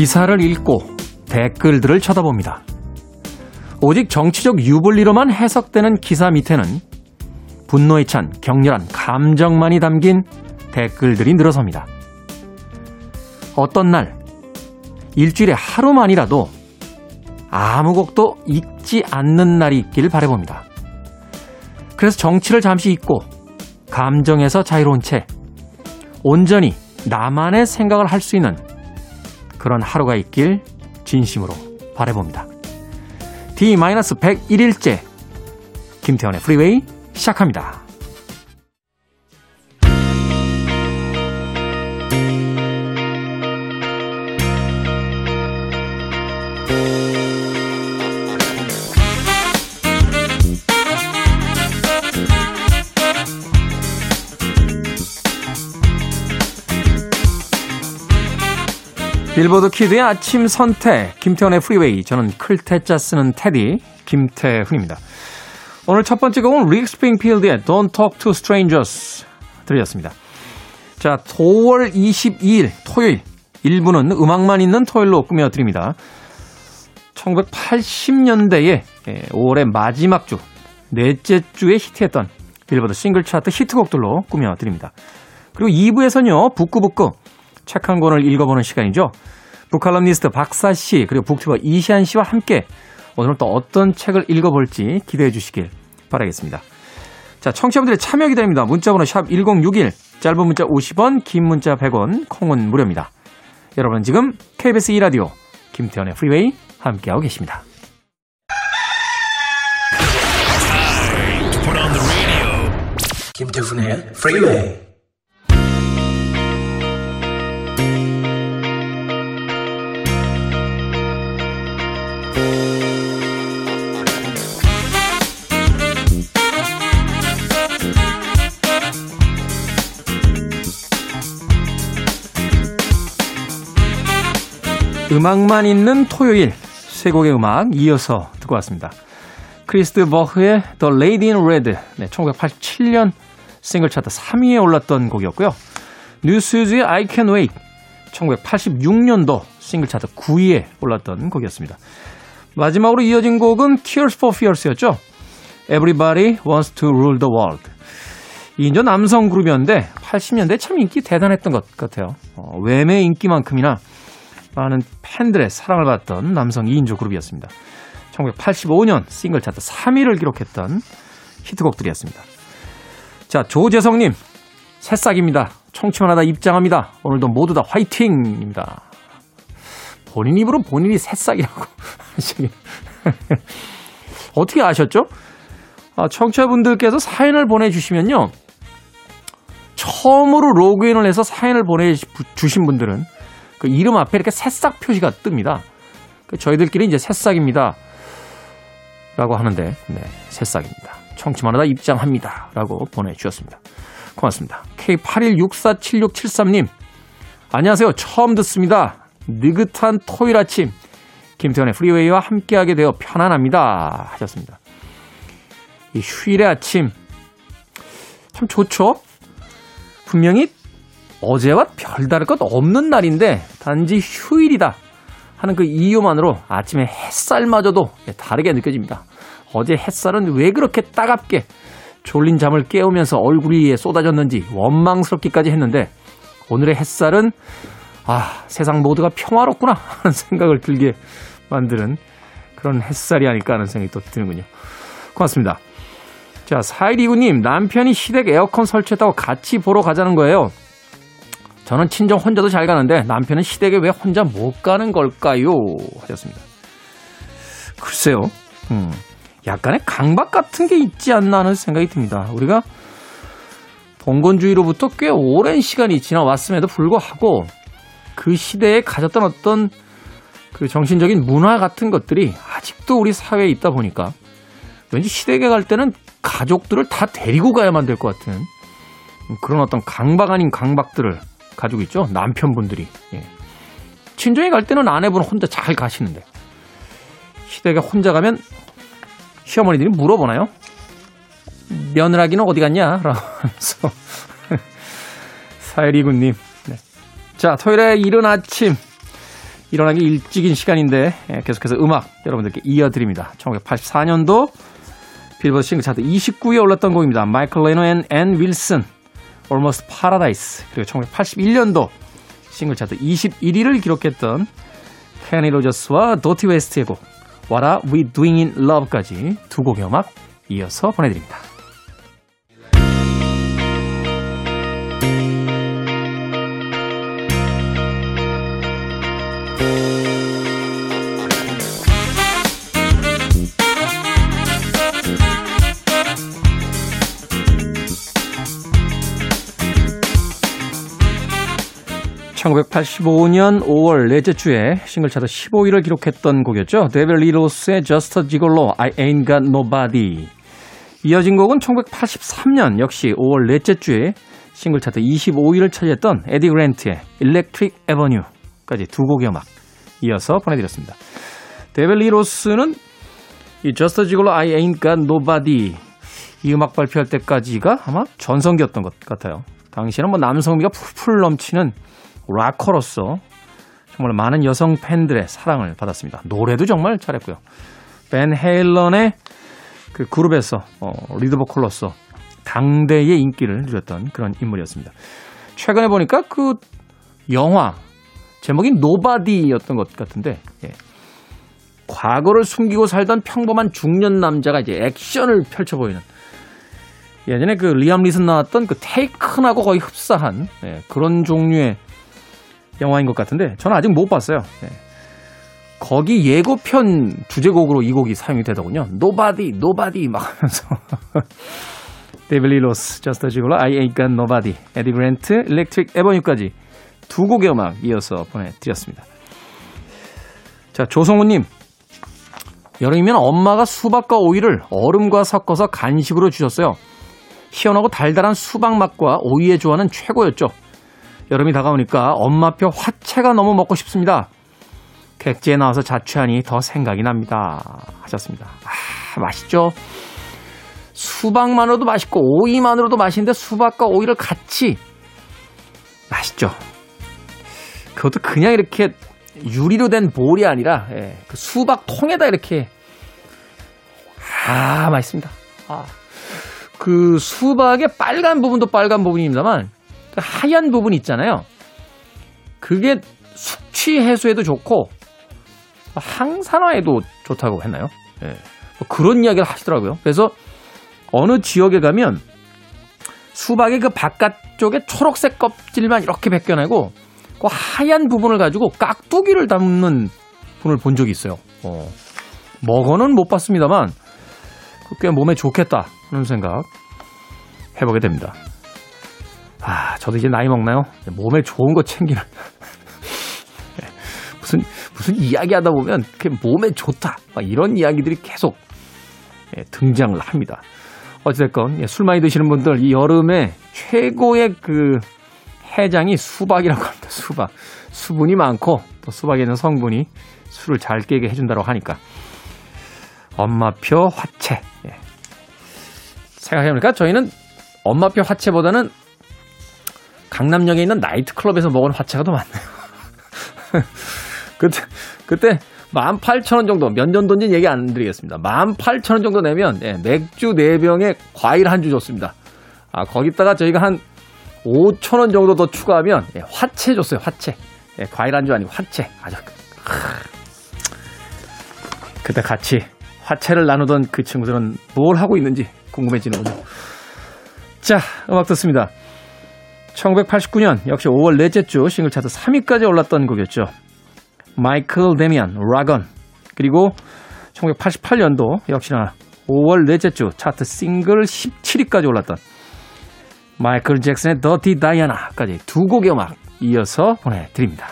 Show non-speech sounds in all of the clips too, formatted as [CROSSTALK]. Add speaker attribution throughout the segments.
Speaker 1: 기사를 읽고 댓글들을 쳐다봅니다. 오직 정치적 유불리로만 해석되는 기사 밑에는 분노에 찬 격렬한 감정만이 담긴 댓글들이 늘어섭니다. 어떤 날, 일주일에 하루만이라도 아무 곡도 읽지 않는 날이 있길 바라봅니다. 그래서 정치를 잠시 잊고 감정에서 자유로운 채 온전히 나만의 생각을 할 수 있는 그런 하루가 있길 진심으로 바라봅니다. D-101일째 김태훈의 프리웨이 시작합니다. 빌보드 키드의 아침 선택, 김태훈의 프리웨이. 저는 클 태 자 쓰는 테디, 김태훈입니다. 오늘 첫 번째 곡은 릭 스프링필드의 Don't Talk to Strangers 들으셨습니다. 자, 5월 22일 토요일 1부는 음악만 있는 토요일로 꾸며드립니다. 1980년대에 5월의 마지막 주, 넷째 주에 히트했던 빌보드 싱글 차트 히트곡들로 꾸며드립니다. 그리고 2부에서는요, 북구북구 책 한 권을 읽어보는 시간이죠. 북칼럼니스트 박사 씨, 그리고 북튜버 이시안 씨와 함께 오늘 또 어떤 책을 읽어볼지 기대해 주시길 바라겠습니다. 자, 청취자분들의 참여 기다립니다. 문자번호 샵 1061, 짧은 문자 50원, 긴 문자 100원, 콩은 무료입니다. 여러분 지금 KBS 2라디오 김태훈의 프리웨이 함께하고 계십니다.
Speaker 2: 김태훈의 프리웨이
Speaker 1: 음악만 있는 토요일 세 곡의 음악 이어서 듣고 왔습니다. 크리스트 버흐의 The Lady in Red 네, 1987년 싱글 차트 3위에 올랐던 곡이었고요. 뉴스즈의 I Can Wait 1986년도 싱글 차트 9위에 올랐던 곡이었습니다. 마지막으로 이어진 곡은 Tears for Fears였죠. Everybody Wants to Rule the World. 이인조 남성 그룹이었는데 80년대 참 인기 대단했던 것 같아요. 어, 외매 인기만큼이나 많은 팬들의 사랑을 받던 남성 2인조 그룹이었습니다. 1985년 싱글 차트 3위를 기록했던 히트곡들이었습니다. 자, 조재성님, 새싹입니다. 청취만 하다 입장합니다. 오늘도 모두 다 화이팅입니다. 본인 입으로 본인이 새싹이라고 [LAUGHS] 하시긴. 어떻게 아셨죠? 아, 청취자분들께서 사연을 보내주시면요. 처음으로 로그인을 해서 사연을 보내주신 분들은 그 이름 앞에 이렇게 새싹 표시가 뜹니다. 그 저희들끼리 이제 새싹입니다. 라고 하는데, 네, 새싹입니다. 청취만 하다 입장합니다. 라고 보내주셨습니다. 고맙습니다. K81647673님, 안녕하세요. 처음 듣습니다. 느긋한 토요일 아침, 김태현의 프리웨이와 함께하게 되어 편안합니다. 하셨습니다. 이 휴일의 아침, 참 좋죠? 분명히 어제와 별다를 것 없는 날인데 단지 휴일이다 하는 그 이유만으로 아침에 햇살마저도 다르게 느껴집니다. 어제 햇살은 왜 그렇게 따갑게 졸린 잠을 깨우면서 얼굴 위에 쏟아졌는지 원망스럽기까지 했는데 오늘의 햇살은 아 세상 모두가 평화롭구나 하는 생각을 들게 만드는 그런 햇살이 아닐까 하는 생각이 또 드는군요. 고맙습니다. 자, 4129님, 남편이 시댁 에어컨 설치했다고 같이 보러 가자는 거예요. 저는 친정 혼자도 잘 가는데 남편은 시댁에 왜 혼자 못 가는 걸까요? 하셨습니다. 글쎄요. 음, 약간의 강박 같은 게 있지 않나 하는 생각이 듭니다. 우리가 봉건주의로부터 꽤 오랜 시간이 지나왔음에도 불구하고 그 시대에 가졌던 어떤 그 정신적인 문화 같은 것들이 아직도 우리 사회에 있다 보니까 왠지 시댁에 갈 때는 가족들을 다 데리고 가야만 될 것 같은 그런 어떤 강박 아닌 강박들을 가지고 있죠. 남편분들이. 예. 친정에 갈 때는 아내분 혼자 잘 가시는데 시댁에 혼자 가면 시어머니들이 물어보나요? 며느라기는 어디 갔냐? 라고 하면서 [LAUGHS] 사일이군님. 네. 자, 토요일에 이른 아침 일어나기 일찍인 시간인데 예, 계속해서 음악 여러분들께 이어드립니다. 1984년도 빌보드 싱글 차트 29위에 올랐던 곡입니다. 마이클 레노 and 앤 윌슨 Almost Paradise 그리고 1981년도 싱글 차트 21위를 기록했던 케니 로저스와 도티 웨스트의 곡 What Are We Doing in Love까지 두 곡의 음악 이어서 보내드립니다. 1985년 5월 넷째 주에 싱글 차트 15위를 기록했던 곡이었죠. 데이빗 리 로스의 Just a Gigolo, I Ain't Got Nobody. 이어진 곡은 1983년 역시 5월 넷째 주에 싱글 차트 25위를 차지했던 에디 그랜트의 Electric Avenue까지 두 곡의 음악 이어서 보내드렸습니다. 데이빗 리 로스는 이 Just a Gigolo, I Ain't Got Nobody 이 음악 발표할 때까지가 아마 전성기였던 것 같아요. 당시에는 뭐 남성미가 풀풀 넘치는 락커로서 정말 많은 여성 팬들의 사랑을 받았습니다. 노래도 정말 잘했고요. 밴 헤일런의 그 그룹에서 어, 리드 보컬로서 당대의 인기를 누렸던 그런 인물이었습니다. 최근에 보니까 그 영화 제목이 Nobody였던 것 같은데 예. 과거를 숨기고 살던 평범한 중년 남자가 이제 액션을 펼쳐 보이는 예전에 그 리암 니슨 나왔던 그 Taken하고 거의 흡사한 예, 그런 종류의 영화인 것 같은데 저는 아직 못 봤어요. 네. 거기 예고편 주제곡으로 이 곡이 사용이 되더군요. Nobody, Nobody 막 하면서 [LAUGHS] 데이빗 리 로스, Just a Gigolo, I Ain't Got Nobody, 에디 그랜트, Electric Avenue까지 두 곡의 음악 이어서 보내드렸습니다. 자 조성우님 여름이면 엄마가 수박과 오이를 얼음과 섞어서 간식으로 주셨어요. 시원하고 달달한 수박 맛과 오이의 조화는 최고였죠. 여름이 다가오니까 엄마표 화채가 너무 먹고 싶습니다. 객지에 나와서 자취하니 더 생각이 납니다. 하셨습니다. 아, 맛있죠? 수박만으로도 맛있고 오이만으로도 맛있는데 수박과 오이를 같이 맛있죠. 그것도 그냥 이렇게 유리로 된 볼이 아니라 예, 그 수박 통에다 이렇게 아 맛있습니다. 아, 그 수박의 빨간 부분도 빨간 부분입니다만 그 하얀 부분 있잖아요. 그게 숙취 해소에도 좋고 항산화에도 좋다고 했나요? 예. 뭐 그런 이야기를 하시더라고요. 그래서 어느 지역에 가면 수박의 그 바깥쪽에 초록색 껍질만 이렇게 벗겨내고 그 하얀 부분을 가지고 깍두기를 담는 분을 본 적이 있어요. 어. 먹어는 못 봤습니다만 꽤 몸에 좋겠다 하는 생각 해보게 됩니다. 아, 저도 이제 나이 먹나요? 몸에 좋은 거 챙기는. [LAUGHS] 무슨, 무슨 이야기 하다 보면, 그게 몸에 좋다. 막 이런 이야기들이 계속 예, 등장을 합니다. 어찌됐건, 예, 술 많이 드시는 분들, 이 여름에 최고의 그 해장이 수박이라고 합니다. 수박. 수분이 많고, 또 수박에 있는 성분이 술을 잘 깨게 해준다고 하니까. 엄마표 화채. 예. 생각해보니까 저희는 엄마표 화채보다는 강남역에 있는 나이트클럽에서 먹은 화채가 더 많네요. [LAUGHS] 그때, 그때 18,000원 정도, 몇년 돈지 얘기 안 드리겠습니다. 18,000원 정도 내면, 예, 맥주 4병에 과일 한 주 줬습니다. 아, 거기다가 저희가 한 5,000원 정도 더 추가하면, 예, 화채 줬어요, 화채. 예, 과일 한 주 아니고 화채. 아주, 그때 같이 화채를 나누던 그 친구들은 뭘 하고 있는지 궁금해지는군요. 자, 음악 듣습니다. 1989년 역시 5월 넷째 주 싱글 차트 3위까지 올랐던 곡이었죠. 마이클 데미안, 라건. 그리고 1988년도 역시나 5월 넷째 주 차트 싱글 17위까지 올랐던 마이클 잭슨의 더티 다이아나까지 두 곡의 음악 이어서 보내드립니다.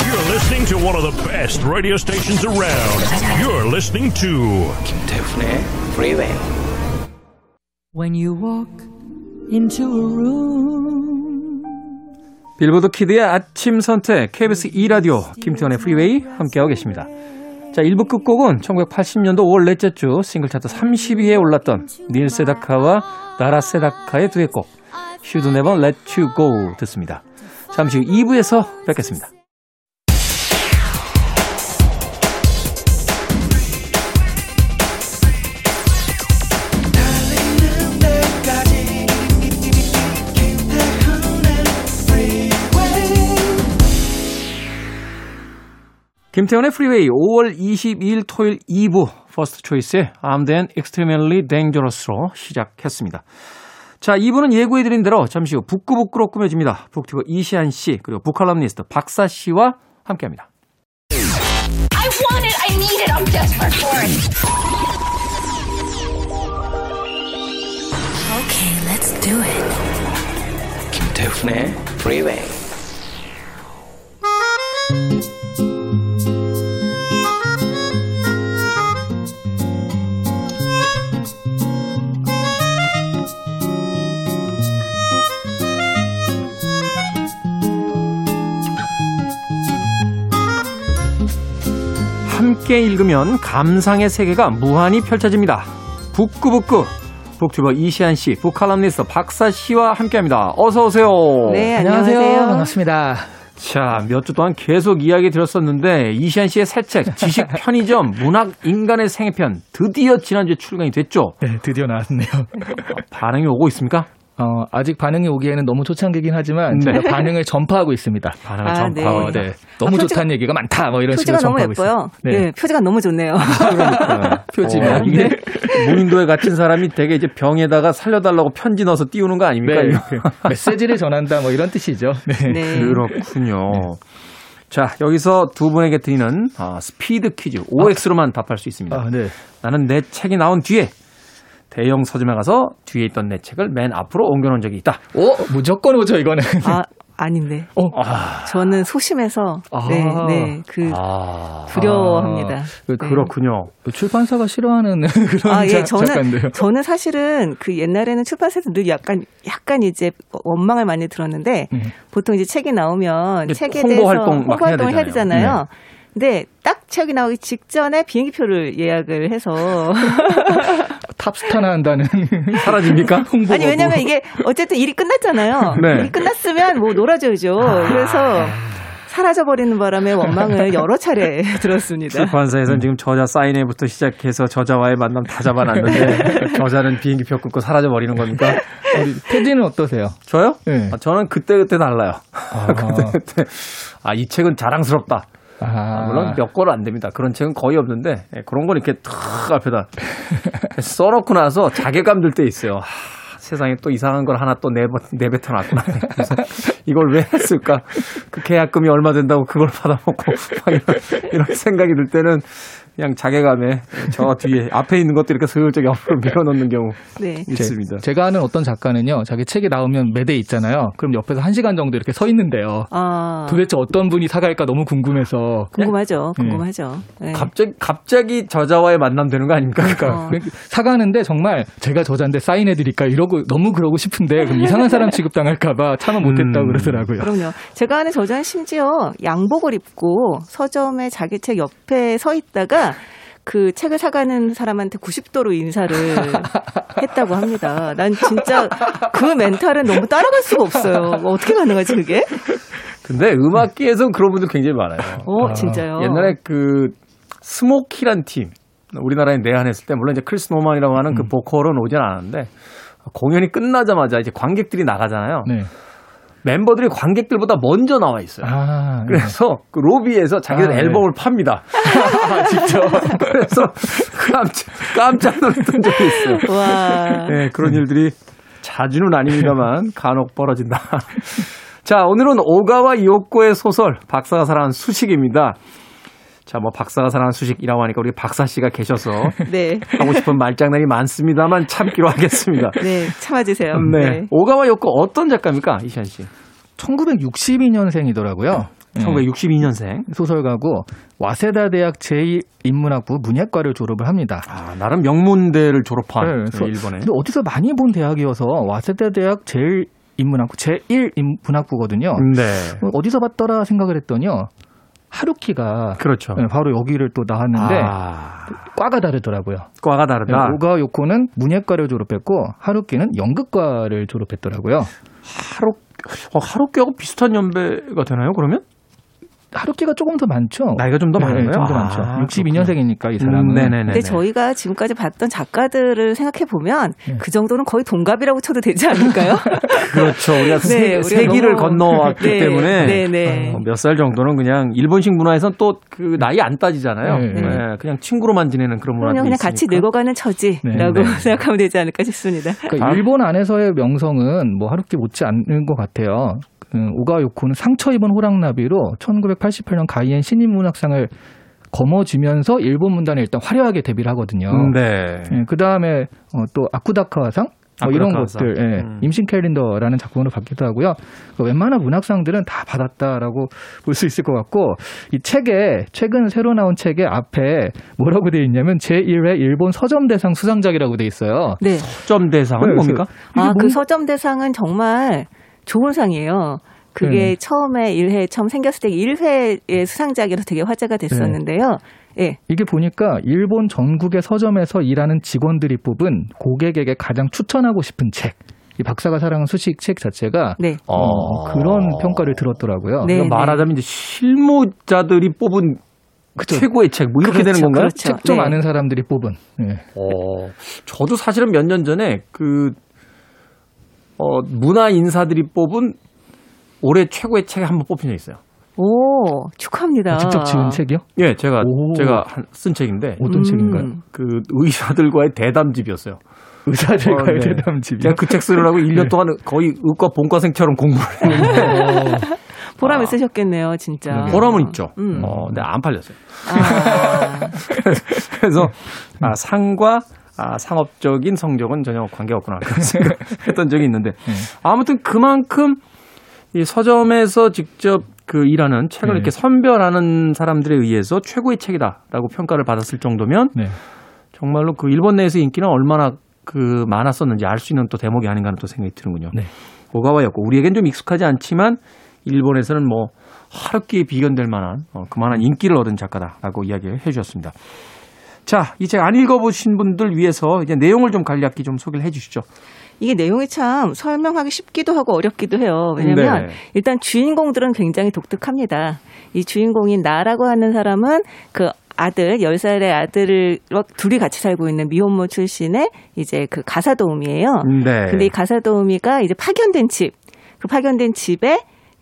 Speaker 2: You're listening to one of the best radio stations around. You're listening to
Speaker 3: 김태훈의 Freeway.
Speaker 4: When you walk into a room.
Speaker 1: 빌보드 키드의 아침 선택 KBS 2 라디오 김태훈의 프리웨이 함께하고 계십니다. 자, 1부 끝곡은 1980년도 5월 넷째 주 싱글 차트 30위에 올랐던 닐 세다카와 다라 세다카의 듀엣곡 Should've Never Let You Go 듣습니다. 잠시 후 2부에서 뵙겠습니다. 김태훈의 프리웨이 5월 22일 토요일 2부 퍼스트 초이스의 Armed and Extremely Dangerous로 시작했습니다. 자, 2부는 예고해드린 대로 잠시 후 북구북구로 꾸며집니다. 북튜버 이시안 씨 그리고 북칼럼니스트 박사 씨와 함께합니다.
Speaker 5: I want it. I need it. I'm desperate for it.
Speaker 4: Okay, let's do it.
Speaker 3: 김태훈의 Freeway.
Speaker 1: 함께 읽으면 감상의 세계가 무한히 펼쳐집니다. 북구북구 북튜버 이시안 씨, 북칼럼니스트 박사 씨와 함께합니다. 어서 오세요.
Speaker 6: 네, 안녕하세요.
Speaker 7: 반갑습니다.
Speaker 1: 자, 몇 주 동안 계속 이야기 들었었는데 이시안 씨의 새 책 지식 편의점 [LAUGHS] 문학 인간의 생애편 드디어 지난주에 출간이 됐죠.
Speaker 7: 네, 드디어 나왔네요.
Speaker 1: 반응이 오고 있습니까?
Speaker 7: 어, 아직 반응이 오기에는 너무 초창기긴 하지만
Speaker 1: 네.
Speaker 7: 제가 반응을 전파하고 있습니다.
Speaker 1: 반응을
Speaker 6: 아,
Speaker 1: 전파하고
Speaker 6: 네.
Speaker 7: 네, 너무
Speaker 6: 아, 표지가-
Speaker 7: 좋다는 얘기가 많다. 뭐 이런
Speaker 6: 표지가
Speaker 7: 식으로 전파하고. 있어요.
Speaker 6: 네. 표지가 너무 좋네요.
Speaker 1: 그러니까. [LAUGHS]
Speaker 7: 표지가.
Speaker 1: 어, 이게 무인도에 갇힌 사람이 되게 이제 병에다가 살려달라고 편지 넣어서 띄우는 거 아닙니까?
Speaker 7: 네? 그 메시지를 전한다. 뭐 이런 뜻이죠. 네.
Speaker 6: 네. [LAUGHS]
Speaker 1: 그렇군요. 자, 여기서 두 분에게 드리는 아, 스피드 퀴즈 OX로만 답할 수 있습니다.
Speaker 7: 아, 네.
Speaker 1: 나는 내 책이 나온 뒤에 대형 서점에 가서 뒤에 있던 내 책을 맨 앞으로 옮겨놓은 적이 있다.
Speaker 7: 오, 무조건 오죠, 이거는.
Speaker 6: 아, 아닌데.
Speaker 7: 어,
Speaker 6: 저는 소심해서
Speaker 7: 아.
Speaker 6: 네, 네. 그
Speaker 1: 아,
Speaker 6: 두려워합니다.
Speaker 7: 그,
Speaker 6: 네.
Speaker 1: 그렇군요.
Speaker 7: 그 출판사가 싫어하는 [LAUGHS] 그런
Speaker 6: 아, 예,
Speaker 7: 자-
Speaker 6: 저는
Speaker 7: 작가인데요.
Speaker 6: 저는 사실은 그 옛날에는 출판사에서 늘 약간 약간 이제 원망을 많이 들었는데
Speaker 7: 음.
Speaker 6: 보통 이제 책이 나오면 책에
Speaker 1: 홍보
Speaker 6: 대해서
Speaker 1: 활동
Speaker 6: 홍보
Speaker 1: 해야
Speaker 6: 활동을 해야
Speaker 1: 되잖아요.
Speaker 6: 되잖아요. 근데 딱 책이 나오기 직전에 비행기표를 예약을 해서 [LAUGHS]
Speaker 7: 탑스타나 한다는 [LAUGHS]
Speaker 1: 사라집니까? [LAUGHS]
Speaker 7: 홍보.
Speaker 6: 아니 왜냐면 이게 어쨌든 일이 끝났잖아요.
Speaker 1: 네.
Speaker 6: 일이 끝났으면 뭐 놀아줘야죠. 그래서 사라져 버리는 바람에 원망을 [LAUGHS] 여러 차례 들었습니다.
Speaker 1: 출판사에서는 지금 저자 사인회부터 시작해서 저자와의 만남 다 잡아놨는데 저자는 비행기표 끊고 사라져 버리는 겁니까?
Speaker 7: 우리 태진은 어떠세요?
Speaker 1: 저요?
Speaker 7: 네.
Speaker 1: 아, 저는 그때 그때 달라요.
Speaker 7: 아,
Speaker 1: 그때 아이 책은 자랑스럽다.
Speaker 7: 아,
Speaker 1: 아, 물론 몇 권은 안 됩니다. 그런 책은 거의 없는데 예, 그런 건 이렇게 탁 앞에다 [LAUGHS] 써놓고 나서 자괴감 들 때 있어요. 하, 세상에 또 이상한 걸 하나 또 내뱉, 내뱉어놨구나. 그래서 이걸 왜 했을까? 그 계약금이 얼마 된다고 그걸 받아먹고 막 이런, 이런 생각이 들 때는 그냥 자괴감에 저 뒤에 [LAUGHS] 앞에 있는 것도 이렇게 슬쩍 옆으로 밀어넣는 경우
Speaker 6: 네.
Speaker 1: 있습니다.
Speaker 7: 제 가 아는 어떤 작가는요, 자기 책이 나오면 매대 있잖아요. 그럼 옆에서 한 시간 정도 이렇게 서 있는데요.
Speaker 6: 아,
Speaker 7: 도대체 어떤 분이 사갈까 너무 궁금해서.
Speaker 6: 궁금하죠.
Speaker 7: 네.
Speaker 6: 궁금하죠. 네.
Speaker 1: 갑자기 갑자기 저자와의 만남 되는 거 아닙니까?
Speaker 7: 그러니까
Speaker 6: 어.
Speaker 7: 사가는데 정말 제가 저자인데 사인해드릴까 이러고 너무 그러고 싶은데 그럼 이상한 사람 취급당할까봐 참아 못했다 고
Speaker 1: 음.
Speaker 7: 그러더라고요.
Speaker 6: 그럼요. 제가 아는 저자는 심지어 양복을 입고 서점에 자기 책 옆에 서 있다가 그 책을 사가는 사람한테 90도로 인사를 [LAUGHS] 했다고 합니다. 난 진짜 그 멘탈은 너무 따라갈 수가 없어요. 뭐 어떻게 가능하지 그게?
Speaker 1: 근데 음악계에서는 그런 분들 굉장히 많아요.
Speaker 6: 어, 진짜요.
Speaker 1: 옛날에 그 스모키란 팀 우리나라에 내한했을 때 물론 이제 크리스 노만이라고 하는
Speaker 7: 음.
Speaker 1: 그 보컬은 오진 않았는데 공연이 끝나자마자 이제 관객들이 나가잖아요.
Speaker 7: 네.
Speaker 1: 멤버들이 관객들보다 먼저 나와 있어요.
Speaker 7: 아, 네.
Speaker 1: 그래서 그 로비에서 자기들
Speaker 7: 아, 네.
Speaker 1: 앨범을 팝니다. [LAUGHS] 직접. 그래서 깜짝, 깜짝 놀랐던 적이 있어요.
Speaker 6: 와.
Speaker 1: 네, 그런 일들이 자주는 아닙니다만 간혹 벌어진다. [LAUGHS] 자, 오늘은 오가와 요코의 소설 박사가 사랑한 수식입니다. 자, 뭐 박사가 사랑한 수식이라고 하니까 우리 박사 씨가 계셔서 [LAUGHS]
Speaker 6: 네.
Speaker 1: 하고 싶은 말장난이 많습니다만 참기로 하겠습니다.
Speaker 6: 네, 참아주세요.
Speaker 1: 네. 오가와 요코 어떤 작가입니까? 이시안 씨.
Speaker 7: 1962년생이더라고요. 네.
Speaker 1: 1962년생.
Speaker 7: 소설가고 와세다 대학 제1인문학부 문예과를 졸업을 합니다.
Speaker 1: 아, 나름 명문대를 졸업한
Speaker 7: 네, 그래서-
Speaker 1: 일본에.
Speaker 7: 근데 어디서 많이 본 대학이어서 와세다 대학 제1 인문학부 제1 인문학부거든요.
Speaker 1: 네.
Speaker 7: 어디서 봤더라 생각을 했더니요. 하루키가
Speaker 1: 그렇죠.
Speaker 7: 네, 바로 여기를 또 나왔는데
Speaker 1: 아,
Speaker 7: 과가 다르더라고요.
Speaker 1: 과가
Speaker 7: 네,
Speaker 1: 다르다.
Speaker 7: 오가 요코는 문예과를 졸업했고 하루키는 연극과를 졸업했더라고요.
Speaker 1: 하루 어, 하루키하고 비슷한 연배가 되나요? 그러면?
Speaker 7: 하루키가 조금 더 많죠.
Speaker 1: 나이가 좀 더 많은 거예요?
Speaker 7: 좀더
Speaker 1: 아,
Speaker 7: 많죠.
Speaker 1: 그렇구나.
Speaker 7: 62년생이니까 이 사람은.
Speaker 1: 음, 네네네.
Speaker 6: 근데 저희가 지금까지 봤던 작가들을 생각해 보면
Speaker 7: 네.
Speaker 6: 그 정도는 거의 동갑이라고 쳐도 되지 않을까요? [LAUGHS]
Speaker 1: 그렇죠. 우리가 세,
Speaker 6: 네, 우리가
Speaker 1: 세기를
Speaker 6: 너무-
Speaker 1: 건너왔기
Speaker 6: 네,
Speaker 1: 때문에
Speaker 6: 네, 네.
Speaker 1: 몇살 정도는 그냥 일본식 문화에선 또 그 나이 안 따지잖아요.
Speaker 7: 네.
Speaker 1: 네, 그냥 친구로만 지내는 그런
Speaker 6: 그럼요, 그냥 같이
Speaker 1: 있으니까.
Speaker 6: 늙어가는 처지라고
Speaker 7: 네, 네.
Speaker 6: 생각하면 되지 않을까 싶습니다.
Speaker 7: 그러니까
Speaker 1: 아.
Speaker 7: 일본 안에서의 명성은 뭐 하루키 못지 않는 것 같아요. 그 오가요코는 상처 입은 호랑나비로 1988년 가이엔 신인문학상을 거머쥐면서 일본 문단에 일단 화려하게 데뷔를 하거든요.
Speaker 1: 음, 네.
Speaker 7: 그 다음에 또 아쿠다카와상 뭐 이런
Speaker 1: 아쿠다카와상.
Speaker 7: 것들, 예,
Speaker 1: 음.
Speaker 7: 임신 캘린더라는 작품으로 받기도 하고요. 그 웬만한 문학상들은 다 받았다라고 [LAUGHS] 볼 수 있을 것 같고 이 책에 최근 새로 나온 책에 앞에 뭐라고 돼 있냐면 제1회 일본 서점 대상 수상작이라고 돼 있어요.
Speaker 6: 네.
Speaker 1: 점 대상은
Speaker 7: 네,
Speaker 1: 뭡니까?
Speaker 6: 아, 그
Speaker 7: 뭔-
Speaker 6: 서점 대상은 정말 좋은 상이에요. 그게
Speaker 7: 네.
Speaker 6: 처음에 1회 처음 생겼을 때 1회의 수상작이라서 되게 화제가 됐었는데요. 예.
Speaker 7: 이게 보니까 일본 전국의 서점에서 일하는 직원들이 뽑은 고객에게 가장 추천하고 싶은 책. 이 박사가 사랑하는 수식 책 자체가
Speaker 6: 네.
Speaker 7: 어, 그런 평가를 들었더라고요.
Speaker 6: 네.
Speaker 1: 그러니까 말하자면 이제 실무자들이 뽑은
Speaker 7: 그쵸.
Speaker 1: 최고의 책 뭐 이렇게
Speaker 6: 그렇죠,
Speaker 1: 되는 건가요?
Speaker 6: 그렇죠.
Speaker 7: 책좀
Speaker 6: 네.
Speaker 7: 아는 사람들이 뽑은. 네.
Speaker 1: 어, 저도 사실은 몇 년 전에 그, 어, 문화 인사들이 뽑은 올해 최고의 책에 한번 뽑힌 적 있어요.
Speaker 6: 오, 축하합니다.
Speaker 7: 아, 직접 지은 책이요?
Speaker 1: 예, 제가,
Speaker 7: 오.
Speaker 1: 제가 한- 쓴 책인데,
Speaker 7: 어떤
Speaker 6: 음.
Speaker 7: 책인가요?
Speaker 1: 그 의사들과의 대담집이었어요.
Speaker 7: 의사들과의
Speaker 1: 어, 네.
Speaker 7: 대담집이요.
Speaker 1: 제가 그 책 쓰느라고 1년
Speaker 7: 네.
Speaker 1: 동안 거의 의과 본과생처럼 공부를 했는데,
Speaker 6: 보람
Speaker 1: 아.
Speaker 6: 있으셨겠네요, 진짜.
Speaker 7: 네.
Speaker 1: 보람은 있죠.
Speaker 6: 음.
Speaker 1: 어, 근데 안 팔렸어요.
Speaker 6: 아, [LAUGHS]
Speaker 1: 그래서, 아, 상과 아, 상업적인 성적은 전혀 관계없구나. 그런 [LAUGHS] 생각 했던 적이 있는데,
Speaker 7: 네.
Speaker 1: 아무튼 그만큼 이 서점에서 직접 그 일하는 책을
Speaker 7: 네.
Speaker 1: 이렇게 선별하는 사람들에 의해서 최고의 책이다라고 평가를 받았을 정도면
Speaker 7: 네.
Speaker 1: 정말로 그 일본 내에서 인기는 얼마나 그 많았었는지 알 수 있는 또 대목이 아닌가 하는 또 생각이 드는군요.
Speaker 7: 네.
Speaker 1: 오가와였고 우리에겐 좀 익숙하지 않지만 일본에서는 뭐 하루키에 비견될 만한 어, 그만한 인기를 얻은 작가다라고 이야기를 해주셨습니다. 자, 이 책 안 읽어보신 분들 위해서 이제 내용을 좀 간략히 좀 소개를 해주시죠.
Speaker 6: 이게 내용이 참 설명하기 쉽기도 하고 어렵기도 해요. 왜냐면
Speaker 1: 네.
Speaker 6: 일단 주인공들은 굉장히 독특합니다. 이 주인공인 나라고 하는 사람은 그 아들, 10살의 아들을 둘이 같이 살고 있는 미혼모 출신의 이제 그 가사도우미예요.
Speaker 1: 네.
Speaker 6: 근데 이 가사도우미가 이제 파견된 집, 그 파견된 집에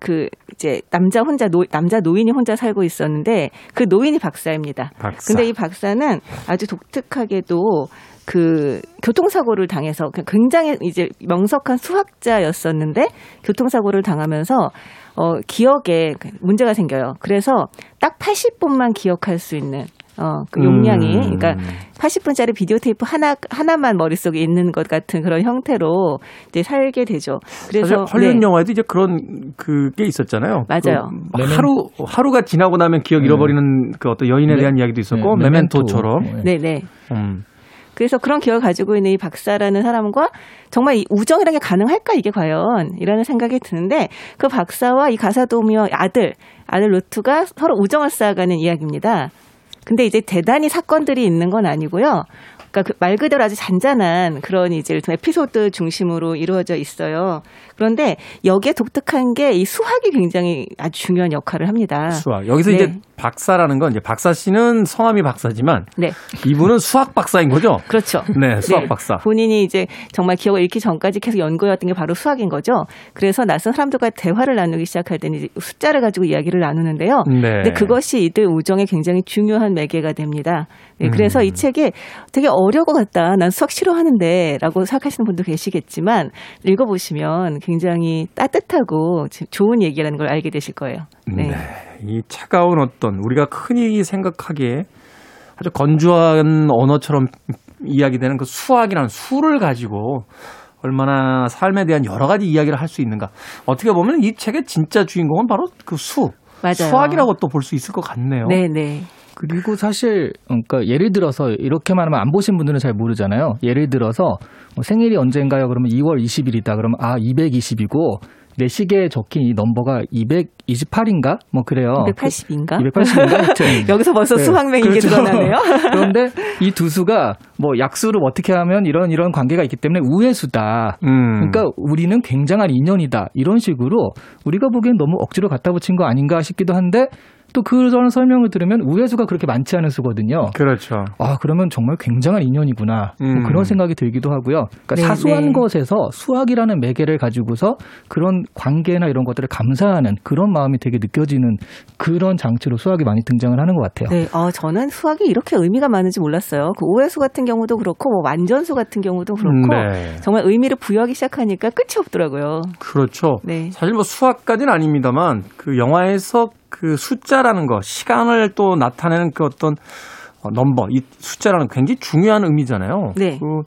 Speaker 6: 그 이제 남자 혼자 노, 남자 노인이 혼자 살고 있었는데 그 노인이 박사입니다.
Speaker 1: 박사.
Speaker 6: 근데 이 박사는 아주 독특하게도 그 교통사고를 당해서 그 굉장히 이제 명석한 수학자였었는데 교통사고를 당하면서 어 기억에 문제가 생겨요. 그래서 딱 80분만 기억할 수 있는 어, 그 용량이,
Speaker 1: 음.
Speaker 6: 그러니까 80분짜리 비디오 테이프 하나, 하나만 머릿속에 있는 것 같은 그런 형태로 이제 살게 되죠. 그래서.
Speaker 1: 헐리우드
Speaker 6: 네.
Speaker 1: 영화에도 이제 그런 그게 있었잖아요.
Speaker 6: 맞아요.
Speaker 1: 그 하루 하루가 지나고 나면 기억 잃어버리는 그 어떤 여인에
Speaker 7: 네.
Speaker 1: 대한 이야기도 있었고
Speaker 7: 네,
Speaker 1: 메멘토처럼.
Speaker 7: 메멘토.
Speaker 6: 네네.
Speaker 1: 음.
Speaker 6: 그래서 그런 기억을 가지고 있는 이 박사라는 사람과 정말 이 우정이라는 게 가능할까 이게 과연 이라는 생각이 드는데 그 박사와 이 가사도우미와 아들 아들 루트가 서로 우정을 쌓아가는 이야기입니다. 근데 이제 대단히 사건들이 있는 건 아니고요. 그러니까 그 말 그대로 아주 잔잔한 그런 이제 에피소드 중심으로 이루어져 있어요. 그런데 여기에 독특한 게 이 수학이 굉장히 아주 중요한 역할을 합니다.
Speaker 1: 수학. 여기서
Speaker 6: 네.
Speaker 1: 이제 박사라는 건 이제 박사 씨는 성함이 박사지만
Speaker 6: 네,
Speaker 1: 이분은 수학 박사인 거죠.
Speaker 6: 그렇죠.
Speaker 1: 네, 수학
Speaker 6: 네.
Speaker 1: 박사.
Speaker 6: 본인이 이제 정말 기억을 잃기 전까지 계속 연구해왔던 게 바로 수학인 거죠. 그래서 낯선 사람들과 대화를 나누기 시작할 때는 숫자를 가지고 이야기를 나누는데요.
Speaker 1: 네.
Speaker 6: 근데 그것이 이들 우정에 굉장히 중요한 매개가 됩니다. 네, 그래서
Speaker 1: 음.
Speaker 6: 이 책이 되게 어려울 것 같다. 난 수학 싫어하는데 라고 생각하시는 분도 계시겠지만 읽어보시면 굉장히 따뜻하고 좋은 얘기라는 걸 알게 되실 거예요. 네.
Speaker 1: 네. 이 차가운 어떤 우리가 흔히 생각하기에 아주 건조한 언어처럼 이야기되는 그 수학이라는 수를 가지고 얼마나 삶에 대한 여러 가지 이야기를 할 수 있는가. 어떻게 보면 이 책의 진짜 주인공은 바로 그 수.
Speaker 6: 맞아요.
Speaker 1: 수학이라고 또 볼 수 있을 것 같네요.
Speaker 6: 네, 네.
Speaker 7: 그리고 사실 그러니까 예를 들어서 이렇게만 하면 안 보신 분들은 잘 모르잖아요. 예를 들어서 뭐 생일이 언젠가요? 그러면 2월 20일이다. 그러면 아 220이고 내 시계에 적힌 이 넘버가 228인가? 뭐 그래요.
Speaker 6: 280인가?
Speaker 7: 280인가? [LAUGHS]
Speaker 6: 여기서 벌써
Speaker 7: 네,
Speaker 6: 수학맹 이게
Speaker 7: 그렇죠.
Speaker 6: 드러나네요. [LAUGHS]
Speaker 7: 그런데 이 두 수가 뭐 약수를 어떻게 하면 이런 이런 관계가 있기 때문에 우회수다.
Speaker 1: 음.
Speaker 7: 그러니까 우리는 굉장한 인연이다. 이런 식으로 우리가 보기엔 너무 억지로 갖다 붙인 거 아닌가 싶기도 한데 또 그런 설명을 들으면 우회수가 그렇게 많지 않은 수거든요.
Speaker 1: 그렇죠.
Speaker 7: 아, 그러면 정말 굉장한 인연이구나. 뭐
Speaker 1: 음.
Speaker 7: 그런 생각이 들기도 하고요. 그러니까
Speaker 6: 네,
Speaker 7: 사소한
Speaker 6: 네.
Speaker 7: 것에서 수학이라는 매개를 가지고서 그런 관계나 이런 것들을 감사하는 그런 마음이 되게 느껴지는 그런 장치로 수학이 많이 등장을 하는 것 같아요.
Speaker 6: 네, 어, 저는 수학이 이렇게 의미가 많은지 몰랐어요. 그 오해수 같은 경우도 그렇고, 뭐 완전수 같은 경우도 그렇고,
Speaker 1: 네.
Speaker 6: 정말 의미를 부여하기 시작하니까 끝이 없더라고요.
Speaker 1: 그렇죠.
Speaker 6: 네.
Speaker 1: 사실 뭐 수학까지는 아닙니다만 그 영화에서 그 숫자라는 거, 시간을 또 나타내는 그 어떤 어, 넘버, 이 숫자라는 굉장히 중요한 의미잖아요.
Speaker 6: 네.
Speaker 1: 그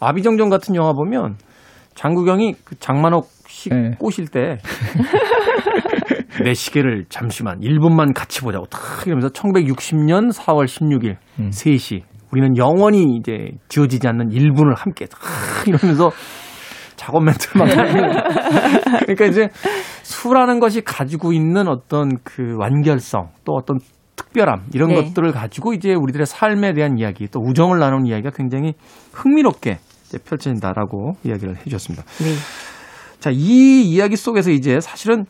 Speaker 1: 아비정전 같은 영화 보면 장국영이 그 장만옥 씨
Speaker 7: 네.
Speaker 1: 꼬실 때 [LAUGHS] 내 시계를 잠시만 1분만 같이 보자고 탁 이러면서 1960년 4월 16일
Speaker 7: 음.
Speaker 1: 3시 우리는 영원히 이제 지워지지 않는 1분을 함께 탁 이러면서 작업 하는 거예요. 그러니까 이제 수라는 것이 가지고 있는 어떤 그 완결성 또 어떤 특별함 이런
Speaker 6: 네.
Speaker 1: 것들을 가지고 이제 우리들의 삶에 대한 이야기 또 우정을 나누는 이야기가 굉장히 흥미롭게 이제 펼쳐진다라고 이야기를 해주셨습니다.
Speaker 6: 네.
Speaker 1: 자, 이 이야기 속에서 이제 사실은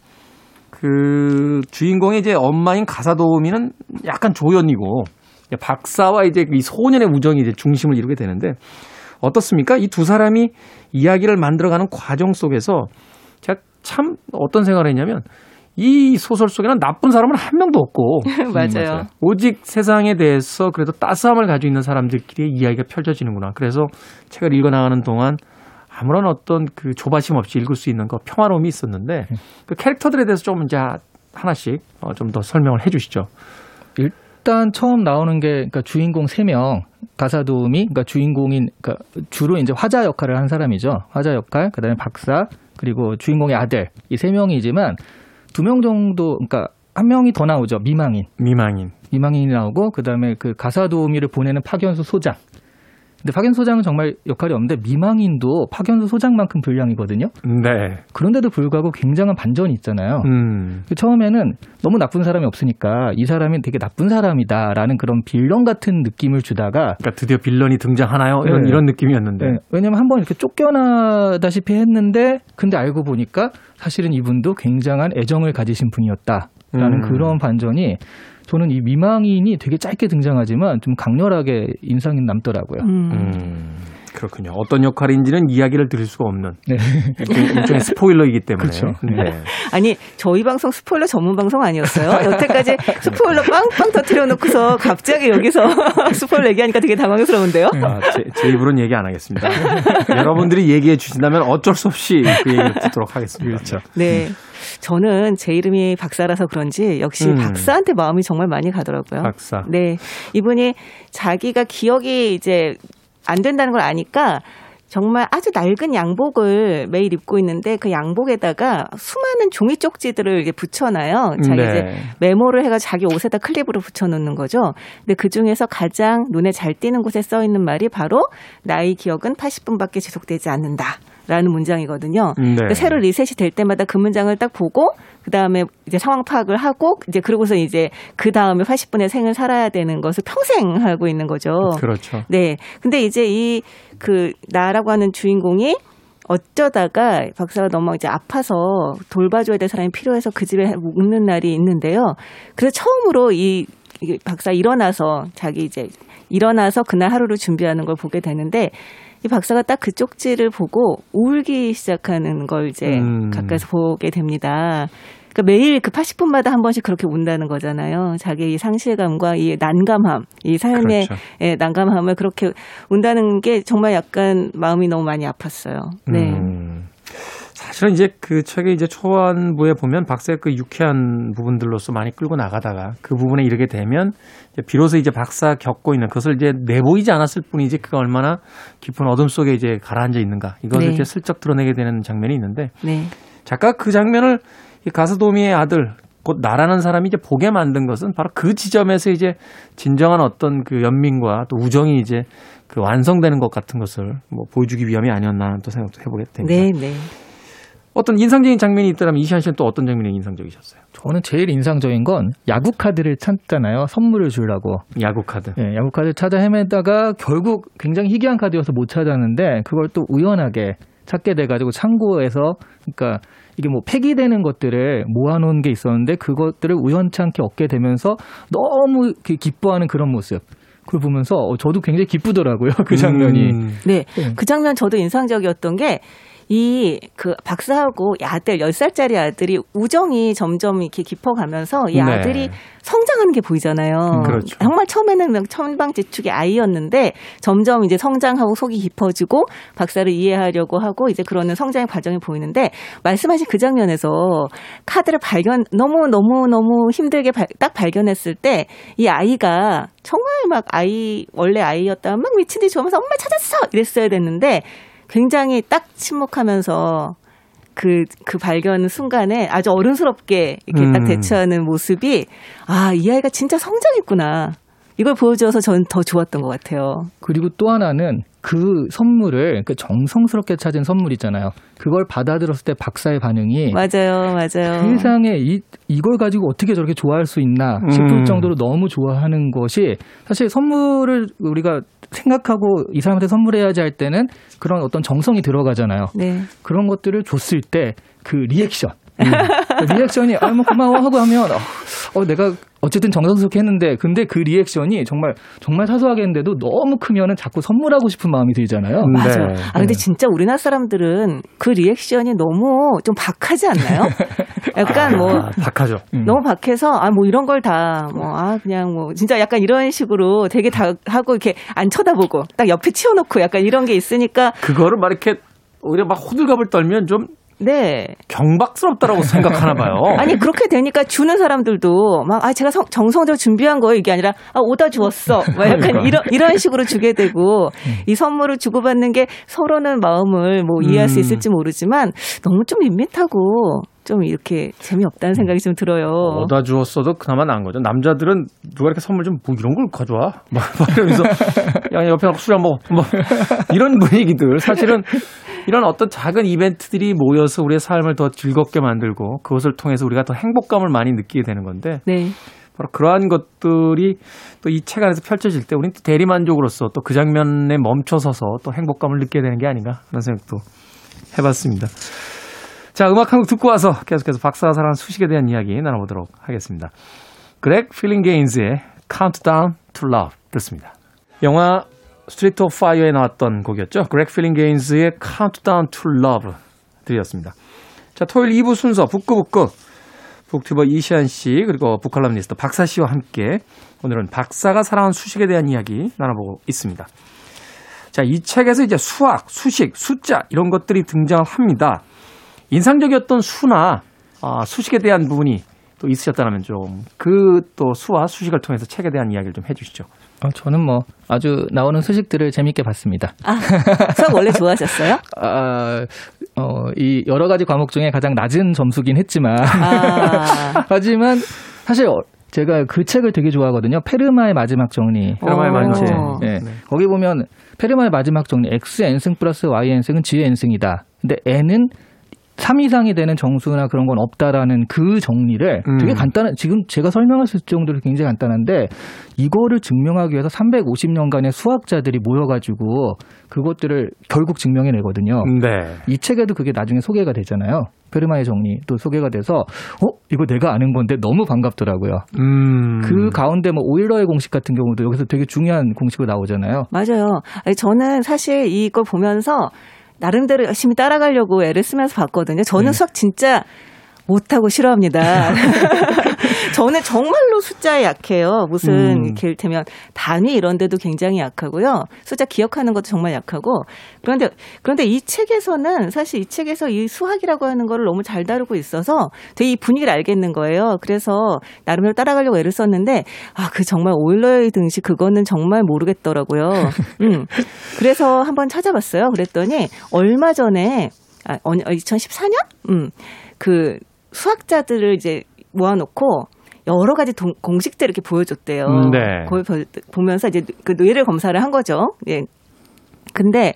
Speaker 1: 그 주인공의 이제 엄마인 가사도우미는 약간 조연이고 박사와 이제 이 소년의 우정이 이제 중심을 이루게 되는데 어떻습니까? 이 두 사람이 이야기를 만들어가는 과정 속에서 제가 참 어떤 생각을 했냐면 이 소설 속에는 나쁜 사람은 한 명도 없고 [LAUGHS]
Speaker 6: 맞아요.
Speaker 1: 오직 세상에 대해서 그래도 따스함을 가지고 있는 사람들끼리의 이야기가 펼쳐지는구나. 그래서 책을 읽어 나가는 동안 아무런 어떤 그 조바심 없이 읽을 수 있는 거 평화로움이 있었는데 그 캐릭터들에 대해서 좀 이제 하나씩 어, 좀 더 설명을 해 주시죠.
Speaker 7: 일단 처음 나오는 게 그러니까 주인공 세 명 가사 도우미 그러니까 주인공인 그러니까 주로 이제 화자 역할을 한 사람이죠. 화자 역할, 그다음에 박사, 그리고 주인공의 아들 이 세 명이지만 두 명 정도 그러니까 한 명이 더 나오죠. 미망인.
Speaker 1: 미망인.
Speaker 7: 미망인이 나오고 그다음에 그 가사 도우미를 보내는 파견수 소장. 근데 파견수 소장은 정말 역할이 없는데 미망인도 파견수 소장만큼 분량이거든요.
Speaker 1: 네.
Speaker 7: 그런데도 불구하고 굉장한 반전이 있잖아요.
Speaker 1: 음.
Speaker 7: 그 처음에는 너무 나쁜 사람이 없으니까 이 사람이 되게 나쁜 사람이다라는 그런 빌런 같은 느낌을 주다가
Speaker 1: 그러니까 드디어 빌런이 등장하나요? 이런
Speaker 7: 네.
Speaker 1: 이런 느낌이었는데.
Speaker 7: 네, 왜냐면 한 번 이렇게 쫓겨나다시피 했는데 근데 알고 보니까 사실은 이분도 굉장한 애정을 가지신 분이었다라는
Speaker 1: 음.
Speaker 7: 그런 반전이 저는 이 미망인이 되게 짧게 등장하지만 좀 강렬하게 인상이 남더라고요.
Speaker 6: 음.
Speaker 1: 음. 그렇군요. 어떤 역할인지는 이야기를 드릴 수가 없는
Speaker 7: 네.
Speaker 1: 일종의, 스포일러이기 때문에.
Speaker 7: 그렇죠.
Speaker 1: 네.
Speaker 6: 아니 저희 방송 스포일러 전문 방송 아니었어요? 여태까지 스포일러 빵빵 터트려 놓고서 갑자기 여기서 [LAUGHS] 스포일러 얘기하니까 되게 당황스러운데요.
Speaker 1: 아, 제, 제 입으로는 얘기 안 하겠습니다. 여러분들이 얘기해 주신다면 어쩔 수 없이 그 얘기를 듣도록 하겠습니다. 그렇죠.
Speaker 6: 네. 저는 제 이름이 박사라서 그런지 역시
Speaker 1: 음.
Speaker 6: 박사한테 마음이 정말 많이 가더라고요.
Speaker 1: 박사.
Speaker 6: 네. 이분이 자기가 기억이 이제 안 된다는 걸 아니까 정말 아주 낡은 양복을 매일 입고 있는데 그 양복에다가 수많은 종이 쪽지들을 이렇게 붙여놔요. 자기
Speaker 1: 네.
Speaker 6: 이제 메모를 해가지고 자기 옷에다 클립으로 붙여놓는 거죠. 근데 그 중에서 가장 눈에 잘 띄는 곳에 써 있는 말이 바로 나의 기억은 80분밖에 지속되지 않는다. 라는 문장이거든요.
Speaker 1: 네.
Speaker 6: 그러니까 새로 리셋이 될 때마다 그 문장을 딱 보고 그 다음에 이제 상황 파악을 하고 이제 그러고서 이제 그 다음에 80분의 생을 살아야 되는 것을 평생 하고 있는 거죠.
Speaker 1: 그렇죠.
Speaker 6: 네. 근데 이제 이 그 나라고 하는 주인공이 어쩌다가 박사가 너무 이제 아파서 돌봐줘야 될 사람이 필요해서 그 집에 묵는 날이 있는데요. 그래서 처음으로 이, 이 박사 일어나서 자기 이제 일어나서 그날 하루를 준비하는 걸 보게 되는데 이 박사가 딱 그 쪽지를 보고 울기 시작하는 걸 이제
Speaker 1: 음.
Speaker 6: 가까이서 보게 됩니다. 그러니까 매일 그 80분마다 한 번씩 그렇게 운다는 거잖아요. 자기 이 상실감과 이 난감함, 이 삶의
Speaker 1: 그렇죠.
Speaker 6: 예, 난감함을 그렇게 운다는 게 정말 약간 마음이 너무 많이 아팠어요. 네.
Speaker 1: 음. 사실은 이제 그 책의 이제 초반부에 보면 박사의 그 유쾌한 부분들로서 많이 끌고 나가다가 그 부분에 이르게 되면 이제 비로소 이제 박사 겪고 있는 그것을 이제 내보이지 않았을 뿐이지 그가 얼마나 깊은 어둠 속에 이제 가라앉아 있는가 이것을
Speaker 6: 네.
Speaker 1: 이제 슬쩍 드러내게 되는 장면이 있는데
Speaker 6: 네.
Speaker 1: 작가 그 장면을 이 가스 도미의 아들 곧 나라는 사람이 이제 보게 만든 것은 바로 그 지점에서 이제 진정한 어떤 그 연민과 또 우정이 이제 그 완성되는 것 같은 것을 뭐 보여주기 위함이 아니었나 또 생각도 해보게 됩니다.
Speaker 6: 네, 네.
Speaker 1: 어떤 인상적인 장면이 있다면 이시안 씨는 또 어떤 장면이 인상적이셨어요?
Speaker 7: 저는 제일 인상적인 건 야구 카드를 찾잖아요. 선물을 주려고.
Speaker 1: 야구 카드.
Speaker 7: 예, 야구 카드 찾아 헤매다가 결국 굉장히 희귀한 카드여서 못 찾았는데 그걸 또 우연하게 찾게 돼가지고 창고에서 그러니까 이게 뭐 폐기되는 것들을 모아놓은 게 있었는데 그것들을 우연찮게 얻게 되면서 너무 기- 기뻐하는 그런 모습. 그걸 보면서 어, 저도 굉장히 기쁘더라고요. 그 장면이.
Speaker 1: 음.
Speaker 6: 네.
Speaker 7: 네.
Speaker 6: 그 장면 저도 인상적이었던 게 이 그 박사하고 이 아들 10살짜리 아들이 우정이 점점 이렇게 깊어가면서 이
Speaker 1: 네.
Speaker 6: 아들이 성장하는 게 보이잖아요.
Speaker 1: 그렇죠.
Speaker 6: 정말 처음에는 막 천방지축의 아이였는데 점점 이제 성장하고 속이 깊어지고 박사를 이해하려고 하고 이제 그러는 성장의 과정이 보이는데 말씀하신 그 장면에서 카드를 발견 너무 너무 너무 힘들게 발- 딱 발견했을 때 이 아이가 정말 막 아이 원래 아이였다면 막 미친 듯이 좋아하면서 엄마 찾았어 이랬어야 됐는데 굉장히 딱 침묵하면서 그, 그 발견 순간에 아주 어른스럽게 이렇게 딱
Speaker 1: 음.
Speaker 6: 대처하는 모습이 아, 이 아이가 진짜 성장했구나. 이걸 보여줘서 전더 좋았던 것 같아요.
Speaker 7: 그리고 또 하나는 그 선물을 그 정성스럽게 찾은 선물 있잖아요. 그걸 받아들었을 때 박사의 반응이
Speaker 6: 맞아요, 맞아요.
Speaker 7: 세상에 이, 이걸 가지고 어떻게 저렇게 좋아할 수 있나 싶을
Speaker 1: 음.
Speaker 7: 정도로 너무 좋아하는 것이 사실 선물을 우리가 생각하고 이 사람한테 선물해야지 할 때는 그런 어떤 정성이 들어가잖아요.
Speaker 6: 네.
Speaker 7: 그런 것들을 줬을 때 그 리액션. 그 리액션이 아 뭐 고마워 하고 하면 어, 어, 내가 어쨌든 정성스럽게 했는데 근데 그 리액션이 정말 정말 사소하게 했는데도 너무 크면은 자꾸 선물하고 싶은 마음이 들잖아요.
Speaker 1: 음.
Speaker 6: 맞아요.
Speaker 1: 네.
Speaker 6: 아, 근데 진짜 우리나라 사람들은 그 리액션이 너무 좀 박하지 않나요? [LAUGHS] 약간 뭐,
Speaker 1: 아, 박하죠.
Speaker 7: 음.
Speaker 6: 너무 박해서 아 뭐 이런 걸 다 뭐 아 그냥 뭐 진짜 약간 이런 식으로 되게 다 하고 이렇게 안 쳐다보고 딱 옆에 치워놓고 약간 이런 게 있으니까
Speaker 1: 그거를 막 이렇게 오히려 막 호들갑을 떨면 좀
Speaker 6: 네
Speaker 1: 경박스럽다라고 생각하나 봐요. [LAUGHS]
Speaker 6: 아니 그렇게 되니까 주는 사람들도 막 아 제가 성- 정성대로 준비한 거예요 이게 아니라 아 오다 주었어 막 약간
Speaker 1: 그러니까.
Speaker 6: 이런 이런 식으로 주게 되고 이 선물을 주고받는 게 서로는 마음을 뭐 이해할 수
Speaker 1: 음.
Speaker 6: 있을지 모르지만 너무 좀 밋밋하고 좀 이렇게 재미없다는 생각이 좀 들어요.
Speaker 1: 얻어 주었어도 그나마 나은 거죠. 남자들은 누가 이렇게 선물 좀 뭐 이런 걸 가져와? 막, 막 이러면서 [LAUGHS] 야 옆에 술한 먹어. 뭐 이런 분위기들 사실은 이런 어떤 작은 이벤트들이 모여서 우리의 삶을 더 즐겁게 만들고 그것을 통해서 우리가 더 행복감을 많이 느끼게 되는 건데
Speaker 6: 네.
Speaker 1: 바로 그러한 것들이 또 이 책 안에서 펼쳐질 때 우리는 또 대리만족으로서 또 그 장면에 멈춰서서 또 행복감을 느끼게 되는 게 아닌가 그런 생각도 해봤습니다. 자, 음악 한 곡 듣고 와서 계속해서 박사가 사랑하는 수식에 대한 이야기 나눠보도록 하겠습니다. 그렉 필링게인즈의 Countdown to Love 듣습니다. 영화 Streets of Fire에 나왔던 곡이었죠. 그렉 필링게인즈의 Countdown to Love 들으셨습니다. 자, 토요일 2부 순서 북구북구 북튜버 이시안 씨 그리고 북칼럼니스트 박사 씨와 함께 오늘은 박사가 사랑하는 수식에 대한 이야기 나눠보고 있습니다. 자, 이 책에서 이제 수학, 수식, 숫자 이런 것들이 등장을 합니다. 인상적이었던 수나 아, 수식에 대한 부분이 또 있으셨다면 좀 그 또 수와 수식을 통해서 책에 대한 이야기를 좀 해주시죠.
Speaker 7: 어, 저는 뭐 아주 나오는 소식들을 재밌게 봤습니다.
Speaker 6: 아 수학 원래 좋아하셨어요? [LAUGHS]
Speaker 7: 아, 어, 이 여러 가지 과목 중에 가장 낮은 점수긴 했지만
Speaker 6: 아 [LAUGHS]
Speaker 7: 하지만 사실 어, 제가 그 책을 되게 좋아하거든요. 페르마의 마지막 정리.
Speaker 1: 페르마의 마지막
Speaker 6: 어.
Speaker 7: 예. 거기 보면 페르마의 마지막 정리 x n승 플러스 y n승은 g n승이다. 근데 n은 3 이상이 되는 정수나 그런 건 없다라는 그 정리를
Speaker 1: 음.
Speaker 7: 되게 간단한 지금 제가 설명했을 정도로 굉장히 간단한데 이거를 증명하기 위해서 350년간의 수학자들이 모여가지고 그것들을 결국 증명해내거든요.
Speaker 1: 네.
Speaker 7: 이 책에도 그게 나중에 소개가 되잖아요. 페르마의 정리 또 소개가 돼서 어 이거 내가 아는 건데 너무 반갑더라고요.
Speaker 1: 음.
Speaker 7: 그 가운데 뭐 오일러의 공식 같은 경우도 여기서 되게 중요한 공식으로 나오잖아요.
Speaker 6: 맞아요. 저는 사실 이걸 보면서 나름대로 열심히 따라가려고 애를 쓰면서 봤거든요. 저는
Speaker 7: 네.
Speaker 6: 수학 진짜 못하고 싫어합니다. [LAUGHS] 저는 정말로 숫자에 약해요. 무슨
Speaker 1: 음.
Speaker 6: 이렇게 되면 단위 이런 데도 굉장히 약하고요. 숫자 기억하는 것도 정말 약하고. 그런데 그런데 이 책에서는 사실 이 책에서 이 수학이라고 하는 거를 너무 잘 다루고 있어서 되게 이 분위기를 알겠는 거예요. 그래서 나름대로 따라가려고 애를 썼는데 아, 그 정말 오일러의 등식 그거는 정말 모르겠더라고요. [LAUGHS] 음. 그래서 한번 찾아봤어요. 그랬더니 얼마 전에 아, 2014년? 음. 그 수학자들을 이제 모아놓고 여러 가지 동- 공식들을 이렇게 보여줬대요.
Speaker 1: 음, 네.
Speaker 6: 그걸 보- 보면서 이제 그 뇌를 검사를 한 거죠. 예. 근데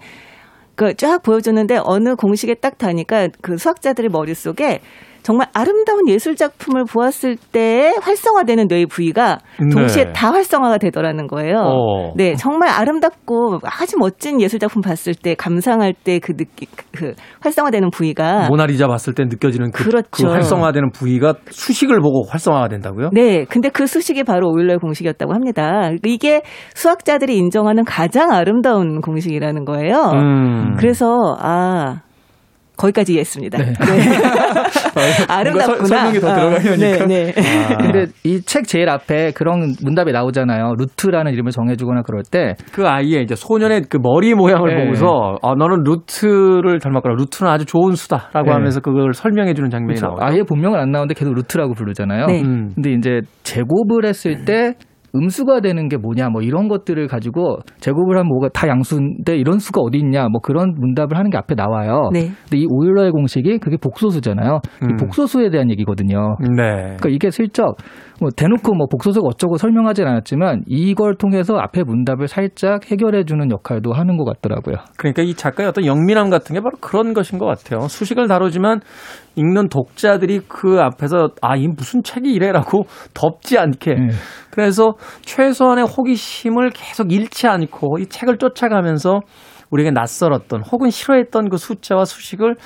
Speaker 6: 그 쫙 보여줬는데 어느 공식에 딱 다니까 그 수학자들의 머릿속에 정말 아름다운 예술 작품을 보았을 때 활성화되는 뇌의 부위가 동시에
Speaker 1: 네.
Speaker 6: 다 활성화가 되더라는 거예요.
Speaker 1: 어.
Speaker 6: 네, 정말 아름답고 아주 멋진 예술 작품 봤을 때 감상할 때 그 느끼 그 활성화되는 부위가
Speaker 1: 모나리자 봤을 때 느껴지는 그,
Speaker 6: 그렇죠.
Speaker 1: 그 활성화되는 부위가 수식을 보고 활성화가 된다고요?
Speaker 6: 네, 근데 그 수식이 바로 오일러의 공식이었다고 합니다. 이게 수학자들이 인정하는 가장 아름다운 공식이라는 거예요.
Speaker 1: 음.
Speaker 6: 그래서 아 거기까지 이해했습니다.
Speaker 7: 네. [LAUGHS]
Speaker 6: 아름답구나.
Speaker 7: 뭔가 설- 설명이 더 들어가려니까.
Speaker 6: 네, 네.
Speaker 1: 아. [LAUGHS]
Speaker 7: 근데 이 책 제일 앞에 그런 문답이 나오잖아요. 루트라는 이름을 정해주거나 그럴 때
Speaker 1: 그 아이의 이제 소년의 그 머리 모양을
Speaker 7: 네.
Speaker 1: 보고서 아 너는 루트를 닮았거나 루트는 아주 좋은 수다라고
Speaker 7: 네.
Speaker 1: 하면서 그걸 설명해 주는 장면이
Speaker 7: 그렇죠.
Speaker 1: 나와요.
Speaker 7: 아예 본명은 안 나오는데 계속 루트라고 부르잖아요.
Speaker 6: 네.
Speaker 1: 음.
Speaker 7: 근데 이제 제곱을 했을 때 음수가 되는 게 뭐냐 뭐 이런 것들을 가지고 제곱을 하면 뭐가 다 양수인데 이런 수가 어디 있냐 뭐 그런 문답을 하는 게 앞에 나와요.
Speaker 6: 네.
Speaker 7: 근데 이 오일러의 공식이 그게 복소수잖아요. 이
Speaker 1: 음.
Speaker 7: 복소수에 대한 얘기거든요.
Speaker 1: 네.
Speaker 7: 그러니까 이게 슬쩍 뭐 대놓고 뭐 복소수가 어쩌고 설명하진 않았지만 이걸 통해서 앞에 문답을 살짝 해결해 주는 역할도 하는 것 같더라고요.
Speaker 1: 그러니까 이 작가의 어떤 영민함 같은 게 바로 그런 것인 것 같아요. 수식을 다루지만 읽는 독자들이 그 앞에서 아, 이 무슨 책이 이래라고 [LAUGHS] 덮지 않게.
Speaker 7: 네.
Speaker 1: 그래서 최소한의 호기심을 계속 잃지 않고 이 책을 쫓아가면서 우리에게 낯설었던 혹은 싫어했던 그 숫자와 수식을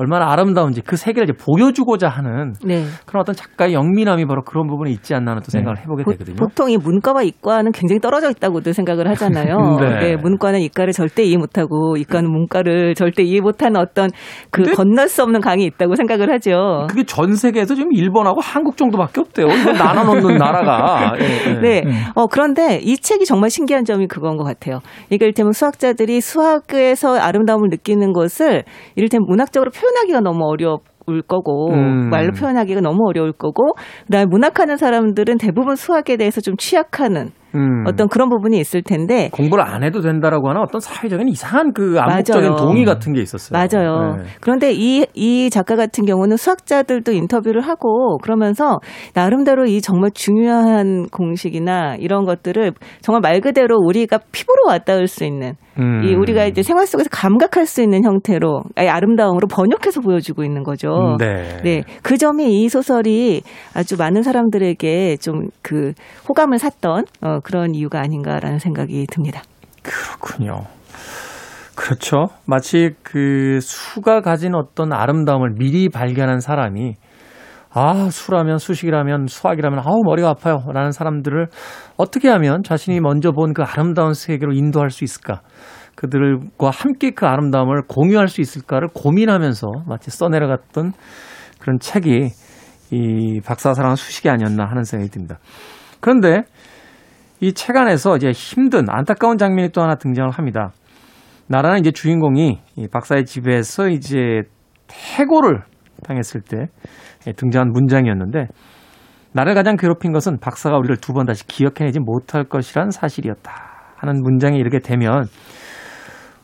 Speaker 1: 얼마나 아름다운지 그 세계를 이제 보여주고자 하는
Speaker 6: 네.
Speaker 1: 그런 어떤 작가의 영민함이 바로 그런 부분에 있지 않나 하는 또 생각을 해보게
Speaker 6: 보-
Speaker 1: 되거든요.
Speaker 6: 보통 이 문과와 이과는 굉장히 떨어져 있다고도 생각을 하잖아요. [LAUGHS]
Speaker 1: 네.
Speaker 6: 네, 문과는 이과를 절대 이해 못하고 이과는 문과를 절대 이해 못하는 어떤 그 건널 수 없는 강이 있다고 생각을 하죠.
Speaker 1: 그게 전 세계에서 지금 일본하고 한국 정도밖에 없대요. 이걸 나눠 놓는 [LAUGHS] 나라가. 예, 예.
Speaker 6: 네. 어, 그런데 이 책이 정말 신기한 점이 그건 것 같아요. 이를테면 수학자들이 수학에서 아름다움을 느끼는 것을 이를테면 문학적으로 표현 하기가 너무 어려울 거고
Speaker 1: 음.
Speaker 6: 말로 표현하기가 너무 어려울 거고 그다음에 문학하는 사람들은 대부분 수학에 대해서 좀 취약하는
Speaker 1: 음.
Speaker 6: 어떤 그런 부분이 있을 텐데
Speaker 1: 공부를 안 해도 된다라고 하는 어떤 사회적인 이상한 그 암묵적인
Speaker 6: 맞아요.
Speaker 1: 동의 같은 게 있었어요.
Speaker 6: 맞아요.
Speaker 1: 네.
Speaker 6: 그런데 이, 이 작가 같은 경우는 수학자들도 인터뷰를 하고 그러면서 나름대로 이 정말 중요한 공식이나 이런 것들을 정말 말 그대로 우리가 피부로 와닿을 수 있는
Speaker 1: 음.
Speaker 6: 이 우리가 이제 생활 속에서 감각할 수 있는 형태로 아니, 아름다움으로 번역해서 보여주고 있는 거죠.
Speaker 1: 네.
Speaker 6: 네. 그 점이 이 소설이 아주 많은 사람들에게 좀 그 호감을 샀던 어, 그런 이유가 아닌가라는 생각이 듭니다.
Speaker 1: 그렇군요. 그렇죠. 마치 그 수가 가진 어떤 아름다움을 미리 발견한 사람이 아, 수라면 수식이라면 수학이라면 아우 머리가 아파요. 라는 사람들을 어떻게 하면 자신이 먼저 본 그 아름다운 세계로 인도할 수 있을까? 그들과 함께 그 아름다움을 공유할 수 있을까를 고민하면서 마치 써내려갔던 그런 책이 이 박사사랑 수식이 아니었나 하는 생각이 듭니다. 그런데 이 책 안에서 이제 힘든 안타까운 장면이 또 하나 등장을 합니다. 나라는 이제 주인공이 이 박사의 집에서 이제 해고를 당했을 때 등장한 문장이었는데 나를 가장 괴롭힌 것은 박사가 우리를 두 번 다시 기억해내지 못할 것이란 사실이었다 하는 문장이 이렇게 되면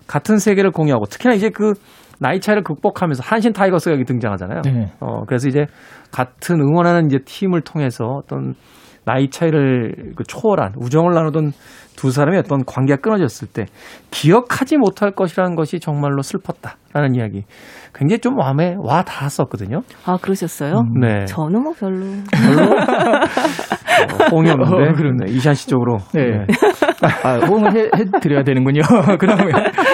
Speaker 1: 같은 세계를 공유하고 특히나 이제 그 나이 차이를 극복하면서 한신 타이거스가 여기 등장하잖아요.
Speaker 7: 네.
Speaker 1: 어, 그래서 이제 같은 응원하는 이제 팀을 통해서 어떤 나이 차이를 그 초월한 우정을 나누던 두 사람의 어떤 관계가 끊어졌을 때 기억하지 못할 것이라는 것이 정말로 슬펐다라는 이야기. 굉장히 좀 마음에 와 닿았었거든요.
Speaker 6: 아 그러셨어요?
Speaker 1: 네.
Speaker 6: 저는 뭐 별로. [LAUGHS]
Speaker 1: 어, 뽕이 없는데. [LAUGHS]
Speaker 7: 어, 그러네.
Speaker 1: 네, 이시안 씨 쪽으로.
Speaker 7: 네. 아, 호응을 해, 해드려야 되는군요. [LAUGHS] 그러면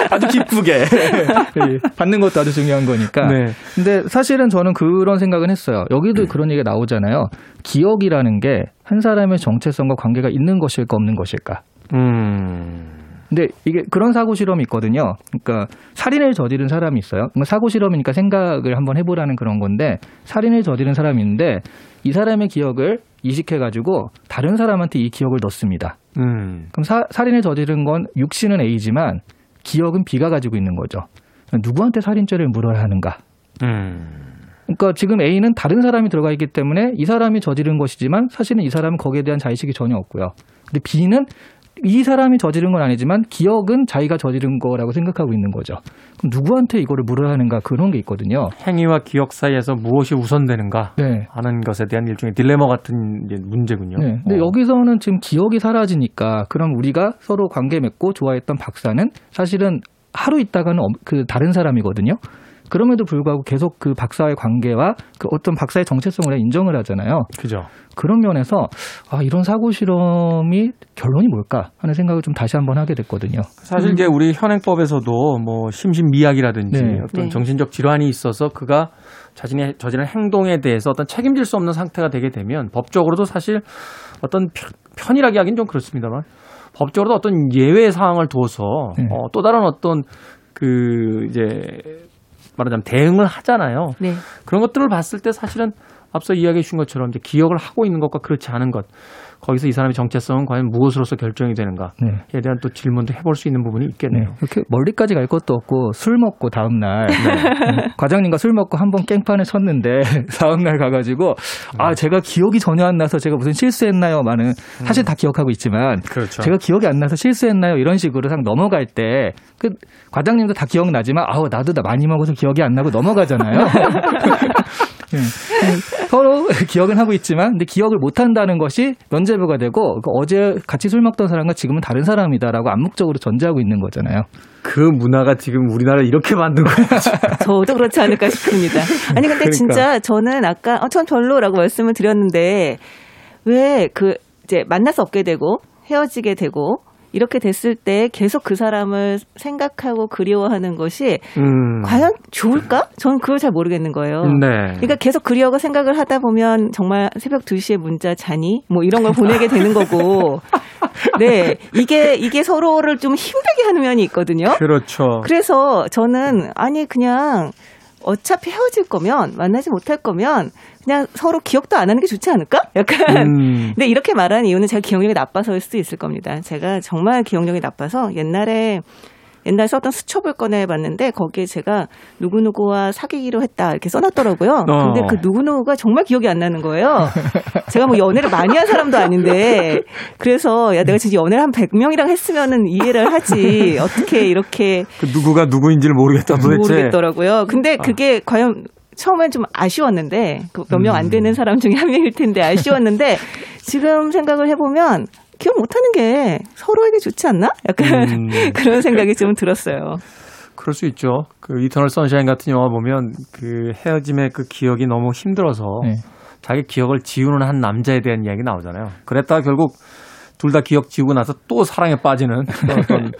Speaker 7: 아주 기쁘게. [LAUGHS] 예, 받는 것도 아주 중요한 거니까.
Speaker 1: 네.
Speaker 7: 근데 사실은 저는 그런 생각은 했어요. 여기도 그런 얘기가 나오잖아요. 기억이라는 게 한 사람의 정체성과 관계가 있는 것일까 없는 것일까.
Speaker 1: 음.
Speaker 7: 근데 이게 그런 사고 실험이 있거든요. 그러니까 살인을 저지른 사람이 있어요. 그러니까 사고 실험이니까 생각을 한번 해보라는 그런 건데 살인을 저지른 사람이 있는데 이 사람의 기억을 이식해가지고 다른 사람한테 이 기억을 넣습니다.
Speaker 1: 음.
Speaker 7: 그럼 사- 살인을 저지른 건 육신은 A지만 기억은 B가 가지고 있는 거죠. 누구한테 살인죄를 물어야 하는가?
Speaker 1: 음.
Speaker 7: 그러니까 지금 A는 다른 사람이 들어가 있기 때문에 이 사람이 저지른 것이지만 사실은 이 사람은 거기에 대한 자의식이 전혀 없고요. 근데 B는 이 사람이 저지른 건 아니지만 기억은 자기가 저지른 거라고 생각하고 있는 거죠. 그럼 누구한테 이거를 물어야 하는가 그런 게 있거든요.
Speaker 1: 행위와 기억 사이에서 무엇이 우선되는가
Speaker 7: 네.
Speaker 1: 하는 것에 대한 일종의 딜레마 같은 문제군요.
Speaker 7: 네. 근데
Speaker 1: 어.
Speaker 7: 여기서는 지금 기억이 사라지니까 그럼 우리가 서로 관계 맺고 좋아했던 박사는 사실은 하루 있다가는 엄- 그 다른 사람이거든요. 그럼에도 불구하고 계속 그 박사의 관계와 그 어떤 박사의 정체성을 인정을 하잖아요.
Speaker 1: 그죠.
Speaker 7: 그런 면에서 아 이런 사고 실험이 결론이 뭘까 하는 생각을 좀 다시 한번 하게 됐거든요.
Speaker 1: 사실 이제 우리 현행법에서도 뭐 심신미약이라든지
Speaker 7: 네.
Speaker 1: 어떤
Speaker 6: 네.
Speaker 1: 정신적 질환이 있어서 그가 자신의 저지른 행동에 대해서 어떤 책임질 수 없는 상태가 되게 되면 법적으로도 사실 어떤 편- 편이라기 하긴 좀 그렇습니다만 법적으로도 어떤 예외 사항을 둬서
Speaker 7: 네.
Speaker 1: 어, 또 다른 어떤 그 이제 말하자면 대응을 하잖아요.
Speaker 6: 네.
Speaker 1: 그런 것들을 봤을 때 사실은 앞서 이야기해 주신 것처럼 이제 기억을 하고 있는 것과 그렇지 않은 것 거기서 이 사람의 정체성은 과연 무엇으로서 결정이 되는가에
Speaker 7: 네.
Speaker 1: 대한 또 질문도 해볼 수 있는 부분이 있겠네요.
Speaker 7: 네. 이렇게 멀리까지 갈 것도 없고 술 먹고 다음 날 음, 과장님과 술 먹고 한 번 깽판을 쳤는데 [LAUGHS] 다음 날 가가지고 아 제가 기억이 전혀 안 나서 제가 무슨 실수했나요? 많은 사실 다 기억하고 있지만
Speaker 1: 그렇죠.
Speaker 7: 제가 기억이 안 나서 실수했나요? 이런 식으로 상 넘어갈 때 그 과장님도 다 기억나지만 아우 나도 다 많이 먹어서 기억이 안 나고 넘어가잖아요. [LAUGHS] 네. 서로 [LAUGHS] 기억은 하고 있지만 근데 기억을 못 한다는 것이 면제부가 되고 그 어제 같이 술 먹던 사람과 지금은 다른 사람이다라고 암묵적으로 전제하고 있는 거잖아요.
Speaker 1: 그 문화가 지금 우리나라를 이렇게 만든 거예요. [LAUGHS]
Speaker 6: 저도 그렇지 않을까 싶습니다. 아니 근데
Speaker 1: 그러니까.
Speaker 6: 진짜 저는 아까 어, 전 별로라고 말씀을 드렸는데 왜 그 이제 만날 수 없게 되고 헤어지게 되고 이렇게 됐을 때 계속 그 사람을 생각하고 그리워하는 것이
Speaker 1: 음.
Speaker 6: 과연 좋을까? 저는 그걸 잘 모르겠는 거예요.
Speaker 1: 네.
Speaker 6: 그러니까 계속 그리워하고 생각을 하다 보면 정말 새벽 2시에 문자 자니? 뭐 이런 걸 보내게 되는 거고. [LAUGHS] 네. 이게, 이게 서로를 좀 힘들게 하는 면이 있거든요.
Speaker 1: 그렇죠.
Speaker 6: 그래서 저는 아니 그냥 어차피 헤어질 거면 만나지 못할 거면 그냥 서로 기억도 안 하는 게 좋지 않을까? 약간.
Speaker 1: 음. [LAUGHS]
Speaker 6: 근데 이렇게 말하는 이유는 제가 기억력이 나빠서일 수도 있을 겁니다. 제가 정말 기억력이 나빠서 옛날에 옛날 썼던 수첩을 꺼내봤는데 거기에 제가 누구누구와 사귀기로 했다 이렇게 써놨더라고요.
Speaker 1: 어.
Speaker 6: 근데 그 누구누구가 정말 기억이 안 나는 거예요. [LAUGHS] 제가 뭐 연애를 많이 한 사람도 아닌데 그래서 야 내가 진짜 연애를 한 100명이랑 했으면은 이해를 하지 어떻게 이렇게
Speaker 1: 그 누구가 누구인지를 모르겠다 도대체.
Speaker 6: 모르겠더라고요. 근데 그게 과연 처음엔 좀 아쉬웠는데 그 몇 명 안 되는 사람 중에 한 명일 텐데 아쉬웠는데 [LAUGHS] 지금 생각을 해보면 기억 못하는 게 서로에게 좋지 않나? 약간
Speaker 1: 음. [LAUGHS]
Speaker 6: 그런 생각이 좀 들었어요.
Speaker 1: 그럴 수 있죠. 그 이터널 선샤인 같은 영화 보면 그 헤어짐의 그 기억이 너무 힘들어서
Speaker 7: 네.
Speaker 1: 자기 기억을 지우는 한 남자에 대한 이야기 나오잖아요. 그랬다가 결국 둘 다 기억 지우고 나서 또 사랑에 빠지는 [LAUGHS] 그런 어떤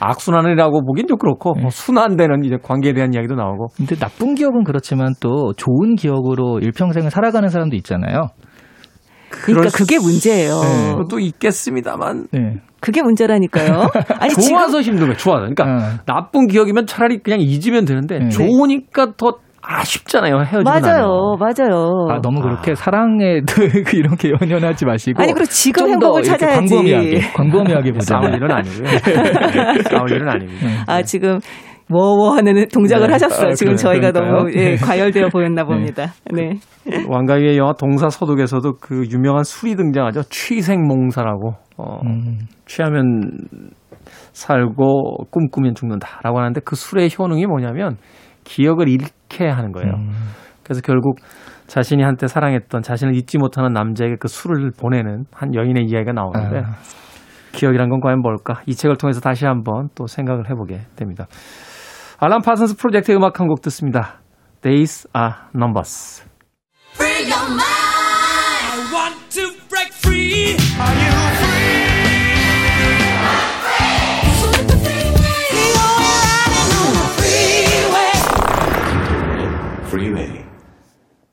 Speaker 1: 악순환이라고 보긴 좀 그렇고 뭐 순환되는 이제 관계에 대한 이야기도 나오고
Speaker 7: 근데 나쁜 기억은 그렇지만 또 좋은 기억으로 일평생을 살아가는 사람도 있잖아요.
Speaker 6: 그러니까 그게 문제예요.
Speaker 7: 네.
Speaker 1: 그것도 있겠습니다만
Speaker 7: 네.
Speaker 6: 그게 문제라니까요. [LAUGHS] 아니 지금
Speaker 1: 좋아서 힘든 거예요. 좋아서. 그러니까
Speaker 7: 어.
Speaker 1: 나쁜 기억이면 차라리 그냥 잊으면 되는데
Speaker 7: 네.
Speaker 1: 좋으니까 더 아쉽잖아요. 헤어지고
Speaker 6: 맞아요,
Speaker 1: 나면.
Speaker 6: 맞아요.
Speaker 7: 아, 너무 그렇게 사랑에 [LAUGHS] 이렇게 연연하지 마시고.
Speaker 6: 아니, 그리고 지금
Speaker 7: 좀
Speaker 6: 행복을 찾아야지.
Speaker 7: 광범위하게, [LAUGHS] 광범위하게 보자. [LAUGHS]
Speaker 1: 싸울 일은 아니고요. 네, 싸울 일은 아닙니다.
Speaker 6: 아 지금 워워 하는 동작을
Speaker 1: 네.
Speaker 6: 하셨어요.
Speaker 7: 아,
Speaker 6: 지금
Speaker 7: 그래,
Speaker 6: 저희가
Speaker 7: 그러니까요.
Speaker 6: 너무 예, 과열되어 보였나 봅니다. 네.
Speaker 1: 왕가위의 영화 동사 서독에서도 그 유명한 술이 등장하죠. 취생몽사라고. 어,
Speaker 7: 음.
Speaker 1: 취하면 살고 꿈꾸면 죽는다라고 하는데 그 술의 효능이 뭐냐면 기억을 잃게 하는 거예요.
Speaker 7: 음.
Speaker 1: 그래서 결국 자신이 한때 사랑했던 자신을 잊지 못하는 남자에게 그 술을 보내는 한 여인의 이야기가 나오는데
Speaker 7: 아.
Speaker 1: 기억이란 건 과연 뭘까? 이 책을 통해서 다시 한번 또 생각을 해보게 됩니다. 알람 파슨스 프로젝트의 음악 한 곡 듣습니다. Days are numbers.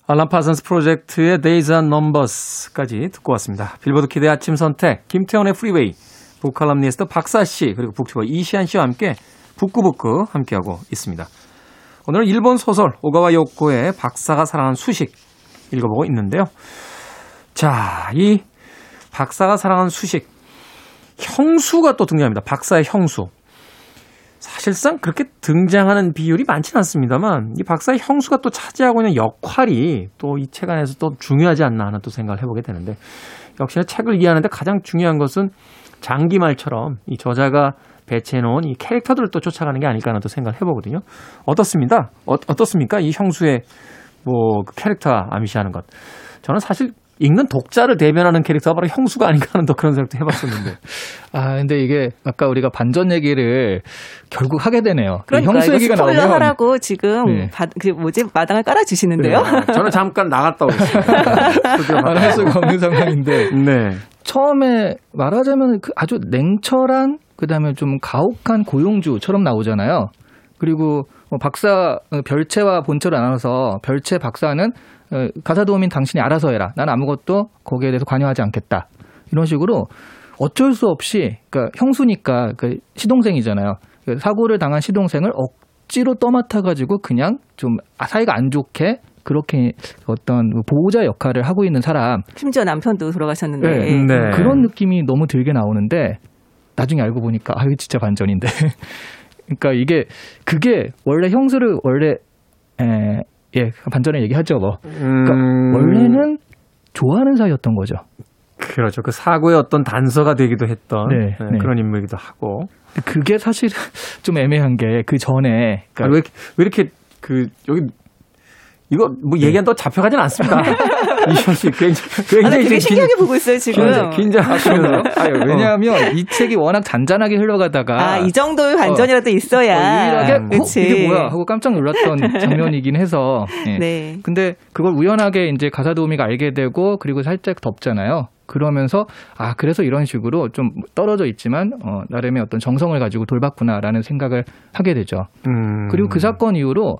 Speaker 1: 알란 파슨스 프로젝트의 Days Are Numbers까지 듣고 왔습니다. 빌보드 키드의 아침 선택, 김태훈의 프리웨이, 북칼럼니스트 박사 씨, 그리고 북튜버 이시안 씨와 함께 북구북구 함께하고 있습니다. 오늘은 일본 소설 오가와 요코의 박사가 사랑한 수식 읽어보고 있는데요. 자, 이 박사가 사랑한 수식 형수가 또 등장합니다. 박사의 형수. 사실상 그렇게 등장하는 비율이 많지는 않습니다만 이 박사의 형수가 또 차지하고 있는 역할이 또 이 책 안에서 또 중요하지 않나 하는 또 생각을 해보게 되는데 역시나 책을 이해하는데 가장 중요한 것은 장기말처럼 이 저자가 배치해놓은 이 캐릭터들을 또 쫓아가는 게 아닐까 하는 또 생각을 해보거든요. 어떻습니다? 어, 어떻습니까? 이 형수의 뭐 그 캐릭터 아미시하는 것. 저는 사실 읽는 독자를 대변하는 캐릭터가 바로 형수가 아닌가 하는 또 그런 생각도 해봤었는데. [LAUGHS]
Speaker 7: 아, 근데 이게 아까 우리가 반전 얘기를 결국 하게 되네요.
Speaker 6: 그러니까
Speaker 7: 형수 얘기가
Speaker 6: 스포일러
Speaker 7: 나오면
Speaker 6: 하라고 지금
Speaker 7: 네.
Speaker 6: 바- 그 뭐지 마당을 깔아주시는데요. [LAUGHS]
Speaker 1: 저는 잠깐 나갔다 오겠습니다. [LAUGHS]
Speaker 7: 안할 수가 없는 상황인데
Speaker 1: 네.
Speaker 7: 처음에 말하자면 그 아주 냉철한 그다음에 좀 가혹한 고용주처럼 나오잖아요. 그리고 뭐 박사 어, 별채와 본체를 나눠서 별채 박사는 어, 가사 도우미인 당신이 알아서 해라. 난 아무것도 거기에 대해서 관여하지 않겠다. 이런 식으로 어쩔 수 없이 그러니까 형수니까 그 시동생이잖아요. 그 사고를 당한 시동생을 억지로 떠맡아 가지고 그냥 좀 사이가 안 좋게 그렇게 어떤 보호자 역할을 하고 있는 사람
Speaker 6: 심지어 남편도 돌아가셨는데.
Speaker 7: 네.
Speaker 1: 네.
Speaker 7: 그런 느낌이 너무 들게 나오는데 나중에 알고 보니까 아 이거 진짜 반전인데. [LAUGHS] 그러니까 이게 그게 원래 형수를 원래 에, 예 반전에 얘기하죠 뭐. 그러니까
Speaker 1: 음,
Speaker 7: 원래는 좋아하는 사이였던 거죠.
Speaker 1: 그렇죠. 그 사고의 어떤 단서가 되기도 했던
Speaker 7: 네,
Speaker 1: 네,
Speaker 7: 네.
Speaker 1: 그런 인물이기도 하고.
Speaker 7: 그게 사실 [LAUGHS] 좀 애매한 게 그 전에
Speaker 1: 아, 왜, 왜 이렇게 그 여기 이거 뭐 얘기한다고 잡혀가진 않습니다. [LAUGHS] 이현 씨 굉장히
Speaker 6: 아, 나
Speaker 1: 굉장히
Speaker 6: 되게
Speaker 1: 지금
Speaker 6: 신기하게 보고 있어요 지금.
Speaker 1: 긴장, 긴장하시면서.
Speaker 7: 아유, 왜냐하면 이 책이 워낙 잔잔하게 흘러가다가
Speaker 6: 아, 이 정도의 반전이라도 있어야.
Speaker 7: 어, 유일하게 어,
Speaker 6: 그치.
Speaker 7: 이게 뭐야 하고 깜짝 놀랐던 [LAUGHS] 장면이긴 해서. 예.
Speaker 6: 네.
Speaker 7: 근데 그걸 우연하게 이제 가사 도우미가 알게 되고 그리고 살짝 덥잖아요. 그러면서 아 그래서 이런 식으로 좀 떨어져 있지만 어, 나름의 어떤 정성을 가지고 돌봤구나라는 생각을 하게 되죠.
Speaker 1: 음.
Speaker 7: 그리고 그 사건 이후로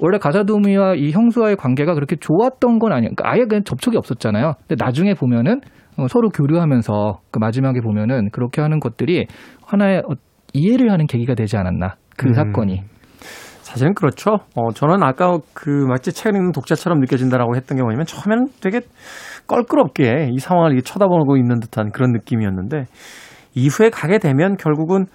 Speaker 7: 원래 가사 도우미와 이 형수와의 관계가 그렇게 좋았던 건 아니에요. 그러니까 아예 그냥 접촉이 없었잖아요. 근데 나중에 보면은 어, 서로 교류하면서 그 마지막에 보면은 그렇게 하는 것들이 하나의 어, 이해를 하는 계기가 되지 않았나 그
Speaker 1: 음.
Speaker 7: 사건이.
Speaker 1: 사실은 그렇죠. 어, 저는 아까 그 마치 책을 읽는 독자처럼 느껴진다라고 했던 게 뭐냐면 처음에는 되게 껄끄럽게 이 상황을 이렇게 쳐다보고 있는 듯한 그런 느낌이었는데 이후에 가게 되면 결국은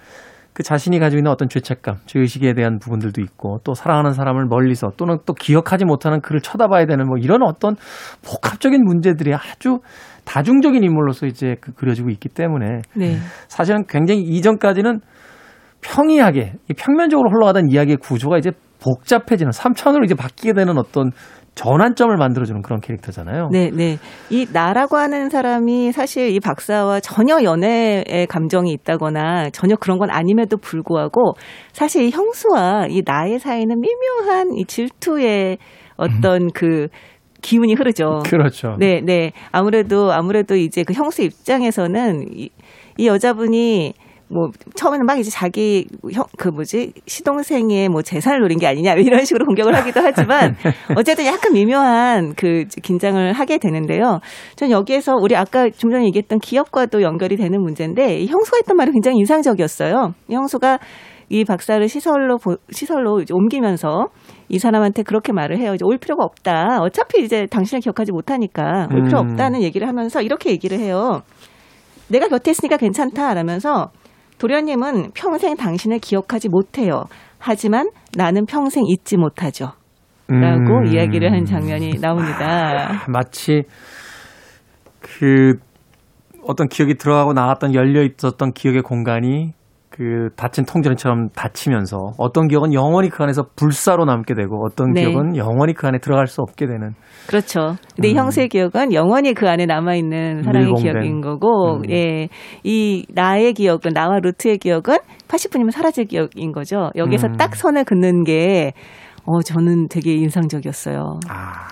Speaker 1: 그 자신이 가지고 있는 어떤 죄책감, 죄의식에 대한 부분들도 있고 또 사랑하는 사람을 멀리서 또는 또 기억하지 못하는 그를 쳐다봐야 되는 뭐 이런 어떤 복합적인 문제들이 아주 다중적인 인물로서 이제 그 그려지고 있기 때문에
Speaker 6: 네.
Speaker 1: 사실은 굉장히 이전까지는 평이하게 이 평면적으로 흘러가던 이야기의 구조가 이제 복잡해지는 3차원으로 이제 바뀌게 되는 어떤 전환점을 만들어주는 그런 캐릭터잖아요.
Speaker 6: 네, 네. 이 나라고 하는 사람이 사실 이 박사와 전혀 연애의 감정이 있다거나 전혀 그런 건 아님에도 불구하고 사실 이 형수와 이 나의 사이는 미묘한 이 질투의 어떤 그 기운이 흐르죠.
Speaker 1: 그렇죠.
Speaker 6: 네, 네. 아무래도 아무래도 이제 그 형수 입장에서는 이, 이 여자분이 뭐 처음에는 막 이제 자기 형 그 뭐지 시동생의 뭐 재산을 노린 게 아니냐 [LAUGHS] 이런 식으로 공격을 하기도 하지만 [LAUGHS] 어쨌든 약간 미묘한 그 긴장을 하게 되는데요. 전 여기에서 우리 아까 좀 전에 얘기했던 기업과도 연결이 되는 문제인데 이 형수가 했던 말이 굉장히 인상적이었어요. 이 형수가 이 박사를 시설로 보- 시설로 이제 옮기면서 이 사람한테 그렇게 말을 해요. 이제 올 필요가 없다. 어차피 이제 당신을 기억하지 못하니까 올 필요
Speaker 1: 음.
Speaker 6: 없다는 얘기를 하면서 이렇게 얘기를 해요. 내가 곁에 있으니까 괜찮다. 라면서 도련님은 평생 당신을 기억하지 못해요. 하지만 나는 평생 잊지 못하죠. 라고
Speaker 1: 음.
Speaker 6: 이야기를 하는 장면이 나옵니다.
Speaker 1: 마치 그 어떤 기억이 들어가고 나왔던 열려 있었던 기억의 공간이 그 닫힌 통전처럼 닫히면서 어떤 기억은 영원히 그 안에서 불사로 남게 되고 어떤
Speaker 6: 네.
Speaker 1: 기억은 영원히 그 안에 들어갈 수 없게 되는
Speaker 6: 그렇죠. 근데 이 형수의 기억은 영원히 그 안에 남아 있는 사랑의
Speaker 1: 음. 밀봉된.
Speaker 6: 기억인 거고,
Speaker 1: 음.
Speaker 6: 예. 이 나의 기억은, 나와 루트의 기억은 80분이면 사라질 기억인 거죠. 여기서
Speaker 1: 음.
Speaker 6: 딱 선을 긋는 게, 어, 저는 되게 인상적이었어요.
Speaker 1: 아.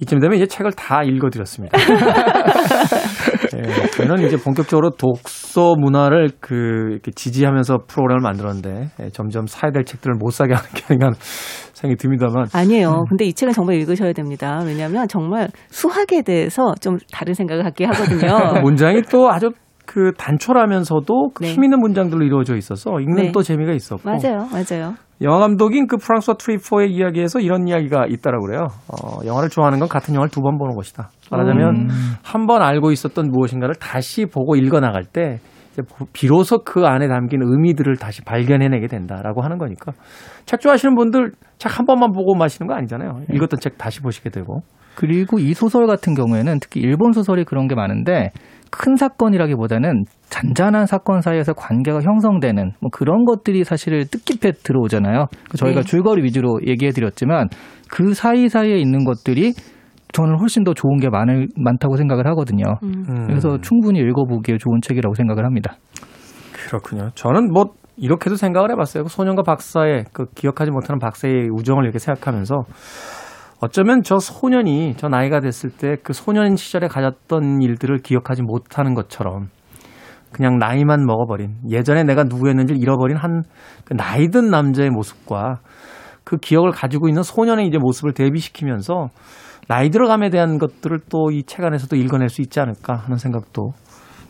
Speaker 1: 이쯤 되면 이제 책을 다 읽어드렸습니다. [LAUGHS] 예, 저희는 이제 본격적으로 독서 문화를 그 이렇게 지지하면서 프로그램을 만들었는데 예, 점점 사야 될 책들을 못 사게 하는 게 아닌가 생각이 듭니다만
Speaker 6: 아니에요. 근데 이 책은 정말 읽으셔야 됩니다. 왜냐하면 정말 수학에 대해서 좀 다른 생각을 갖게 하거든요. [LAUGHS]
Speaker 1: 문장이 또 아주 그 단촐하면서도 그
Speaker 6: 네.
Speaker 1: 힘 있는 문장들로 이루어져 있어서 읽는
Speaker 6: 네.
Speaker 1: 또 재미가 있었고
Speaker 6: 맞아요, 맞아요.
Speaker 1: 영화 감독인 그 프랑스와 트리포의 이야기에서 이런 이야기가 있다라고 그래요. 어, 영화를 좋아하는 건 같은 영화를 두 번 보는 것이다. 말하자면 한번 알고 있었던 무엇인가를 다시 보고 읽어 나갈 때 이제 비로소 그 안에 담긴 의미들을 다시 발견해내게 된다라고 하는 거니까 책 좋아하시는 분들 책 한 번만 보고 마시는 거 아니잖아요. 읽었던 책 다시 보시게 되고
Speaker 7: 그리고 이 소설 같은 경우에는 특히 일본 소설이 그런 게 많은데 큰 사건이라기보다는 잔잔한 사건 사이에서 관계가 형성되는 뭐 그런 것들이 사실 뜻깊게 들어오잖아요. 그 저희가
Speaker 6: 네.
Speaker 7: 줄거리 위주로 얘기해 드렸지만 그 사이사이에 있는 것들이 저는 훨씬 더 좋은 게 많을, 많다고 생각을 하거든요.
Speaker 1: 음.
Speaker 7: 그래서 충분히 읽어보기에 좋은 책이라고 생각을 합니다.
Speaker 1: 그렇군요. 저는 뭐 이렇게도 생각을 해봤어요. 그 소년과 박사의 그 기억하지 못하는 박사의 우정을 이렇게 생각하면서 어쩌면 저 소년이 저 나이가 됐을 때 그 소년 시절에 가졌던 일들을 기억하지 못하는 것처럼 그냥 나이만 먹어버린 예전에 내가 누구였는지를 잃어버린 한 그 나이 든 남자의 모습과 그 기억을 가지고 있는 소년의 이제 모습을 대비시키면서 나이 들어감에 대한 것들을 또 이 책 안에서도 읽어낼 수 있지 않을까 하는 생각도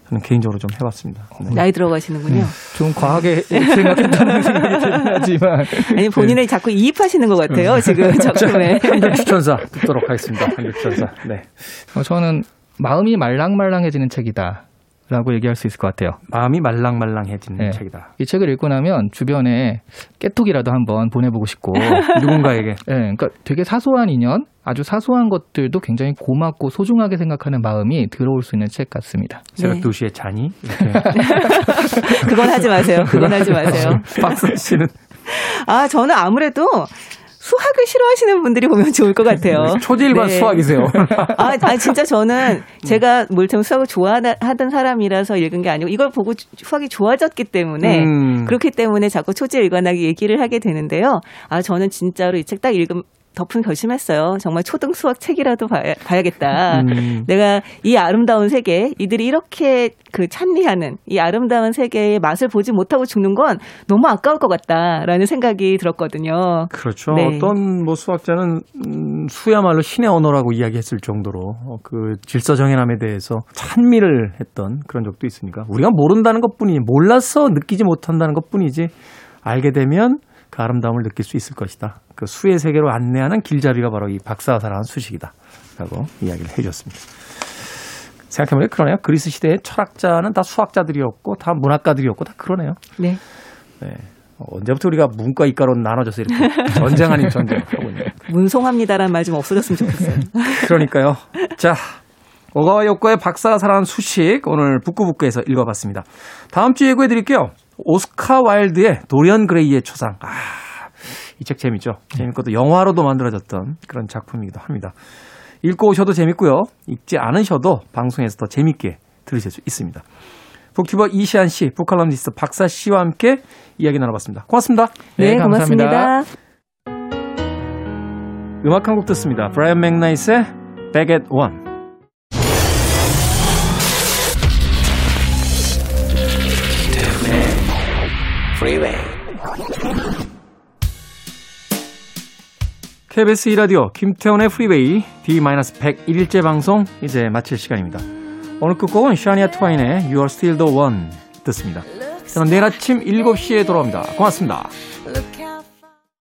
Speaker 1: 저는 개인적으로 좀 해봤습니다. 네.
Speaker 6: 나이 들어가시는군요.
Speaker 7: 좀 과하게 [LAUGHS] 생각했다는 생각이 들긴 하지만
Speaker 6: 아니 본인을 자꾸 이입하시는 것 같아요 지금 [LAUGHS] 작품에.
Speaker 1: 한글 추천사 듣도록 하겠습니다. 한글 추천사. 네. [LAUGHS]
Speaker 7: 어, 저는 마음이 말랑말랑해지는 책이다. 라고 얘기할 수 있을 것 같아요.
Speaker 1: 마음이 말랑말랑해지는
Speaker 7: 네.
Speaker 1: 책이다.
Speaker 7: 이 책을 읽고 나면 주변에 깨톡이라도 한번 보내보고 싶고, [LAUGHS]
Speaker 1: 누군가에게
Speaker 7: 예, 그러니까 되게 사소한 인연, 아주 사소한 것들도 굉장히 고맙고 소중하게 생각하는 마음이 들어올 수 있는 책 같습니다.
Speaker 1: 새벽
Speaker 6: 네.
Speaker 1: 2시에 자니? [LAUGHS]
Speaker 6: 그건 하지 마세요. 그건 하지 마세요.
Speaker 1: 박사 씨는
Speaker 6: 아 저는 아무래도 수학을 싫어하시는 분들이 보면 좋을 것 같아요. [LAUGHS]
Speaker 1: 초질반
Speaker 6: 네.
Speaker 1: 수학이세요.
Speaker 6: 아, 아, 진짜 저는 제가 물론 수학을 좋아하던 사람이라서 읽은 게 아니고 이걸 보고 수학이 좋아졌기 때문에
Speaker 1: 음.
Speaker 6: 그렇기 때문에 자꾸 초지 일관하게 얘기를 하게 되는데요. 아, 저는 진짜로 이 책 딱 읽음 덮은 결심했어요. 정말 초등 수학 책이라도 봐야, 봐야 겠다.
Speaker 1: 음.
Speaker 6: 내가 이 아름다운 세계, 이들이 이렇게 그 찬미하는 이 아름다운 세계의 맛을 보지 못하고 죽는 건 너무 아까울 것 같다라는 생각이 들었거든요.
Speaker 1: 그렇죠.
Speaker 6: 네.
Speaker 1: 어떤 뭐 수학자는 음, 수야말로 신의 언어라고 이야기했을 정도로 어, 그 질서 정연함에 대해서 찬미를 했던 그런 적도 있으니까 우리가 모른다는 것뿐이지 몰라서 느끼지 못한다는 것뿐이지 알게 되면 그 아름다움을 느낄 수 있을 것이다. 그 수의 세계로 안내하는 길잡이가 바로 이 박사사라는 수식이다라고 이야기를 해줬습니다. 생각해보면 그러네요. 그리스 시대의 철학자는 다 수학자들이었고 다 문학가들이었고 다 그러네요.
Speaker 6: 네.
Speaker 1: 네. 어, 언제부터 우리가 문과 이과로 나눠져서 이렇게 [LAUGHS] 전쟁 아닌 전쟁 하고 있냐.
Speaker 6: 문송합니다라는 말 좀 없어졌으면 좋겠어요. [LAUGHS]
Speaker 1: 그러니까요. 자, 오가와 요코의 박사가 살아난 수식 오늘 북구북구에서 읽어봤습니다. 다음 주에 예고해 드릴게요. 오스카 와일드의 도리언 그레이의 초상. 아, 이 책 재밌죠? 재밌고 또 영화로도 만들어졌던 그런 작품이기도 합니다. 읽고 오셔도 재밌고요. 읽지 않으셔도 방송에서 더 재밌게 들으실 수 있습니다. 북튜버 이시안 씨, 북칼럼니스트 박사 씨와 함께 이야기 나눠봤습니다. 고맙습니다.
Speaker 6: 네,
Speaker 7: 네, 감사합니다.
Speaker 6: 고맙습니다.
Speaker 1: 음악 한 곡 듣습니다. 브라이언 맥나이트의 Back at One.
Speaker 3: Freeway.
Speaker 1: KBS 2라디오 김태훈의 프리웨이 D-101일째 방송 이제 마칠 시간입니다. 오늘 끝곡은 샤니아 트와인의 You Are Still the One 듣습니다. 저는 내일 아침 7시에 돌아옵니다. 고맙습니다.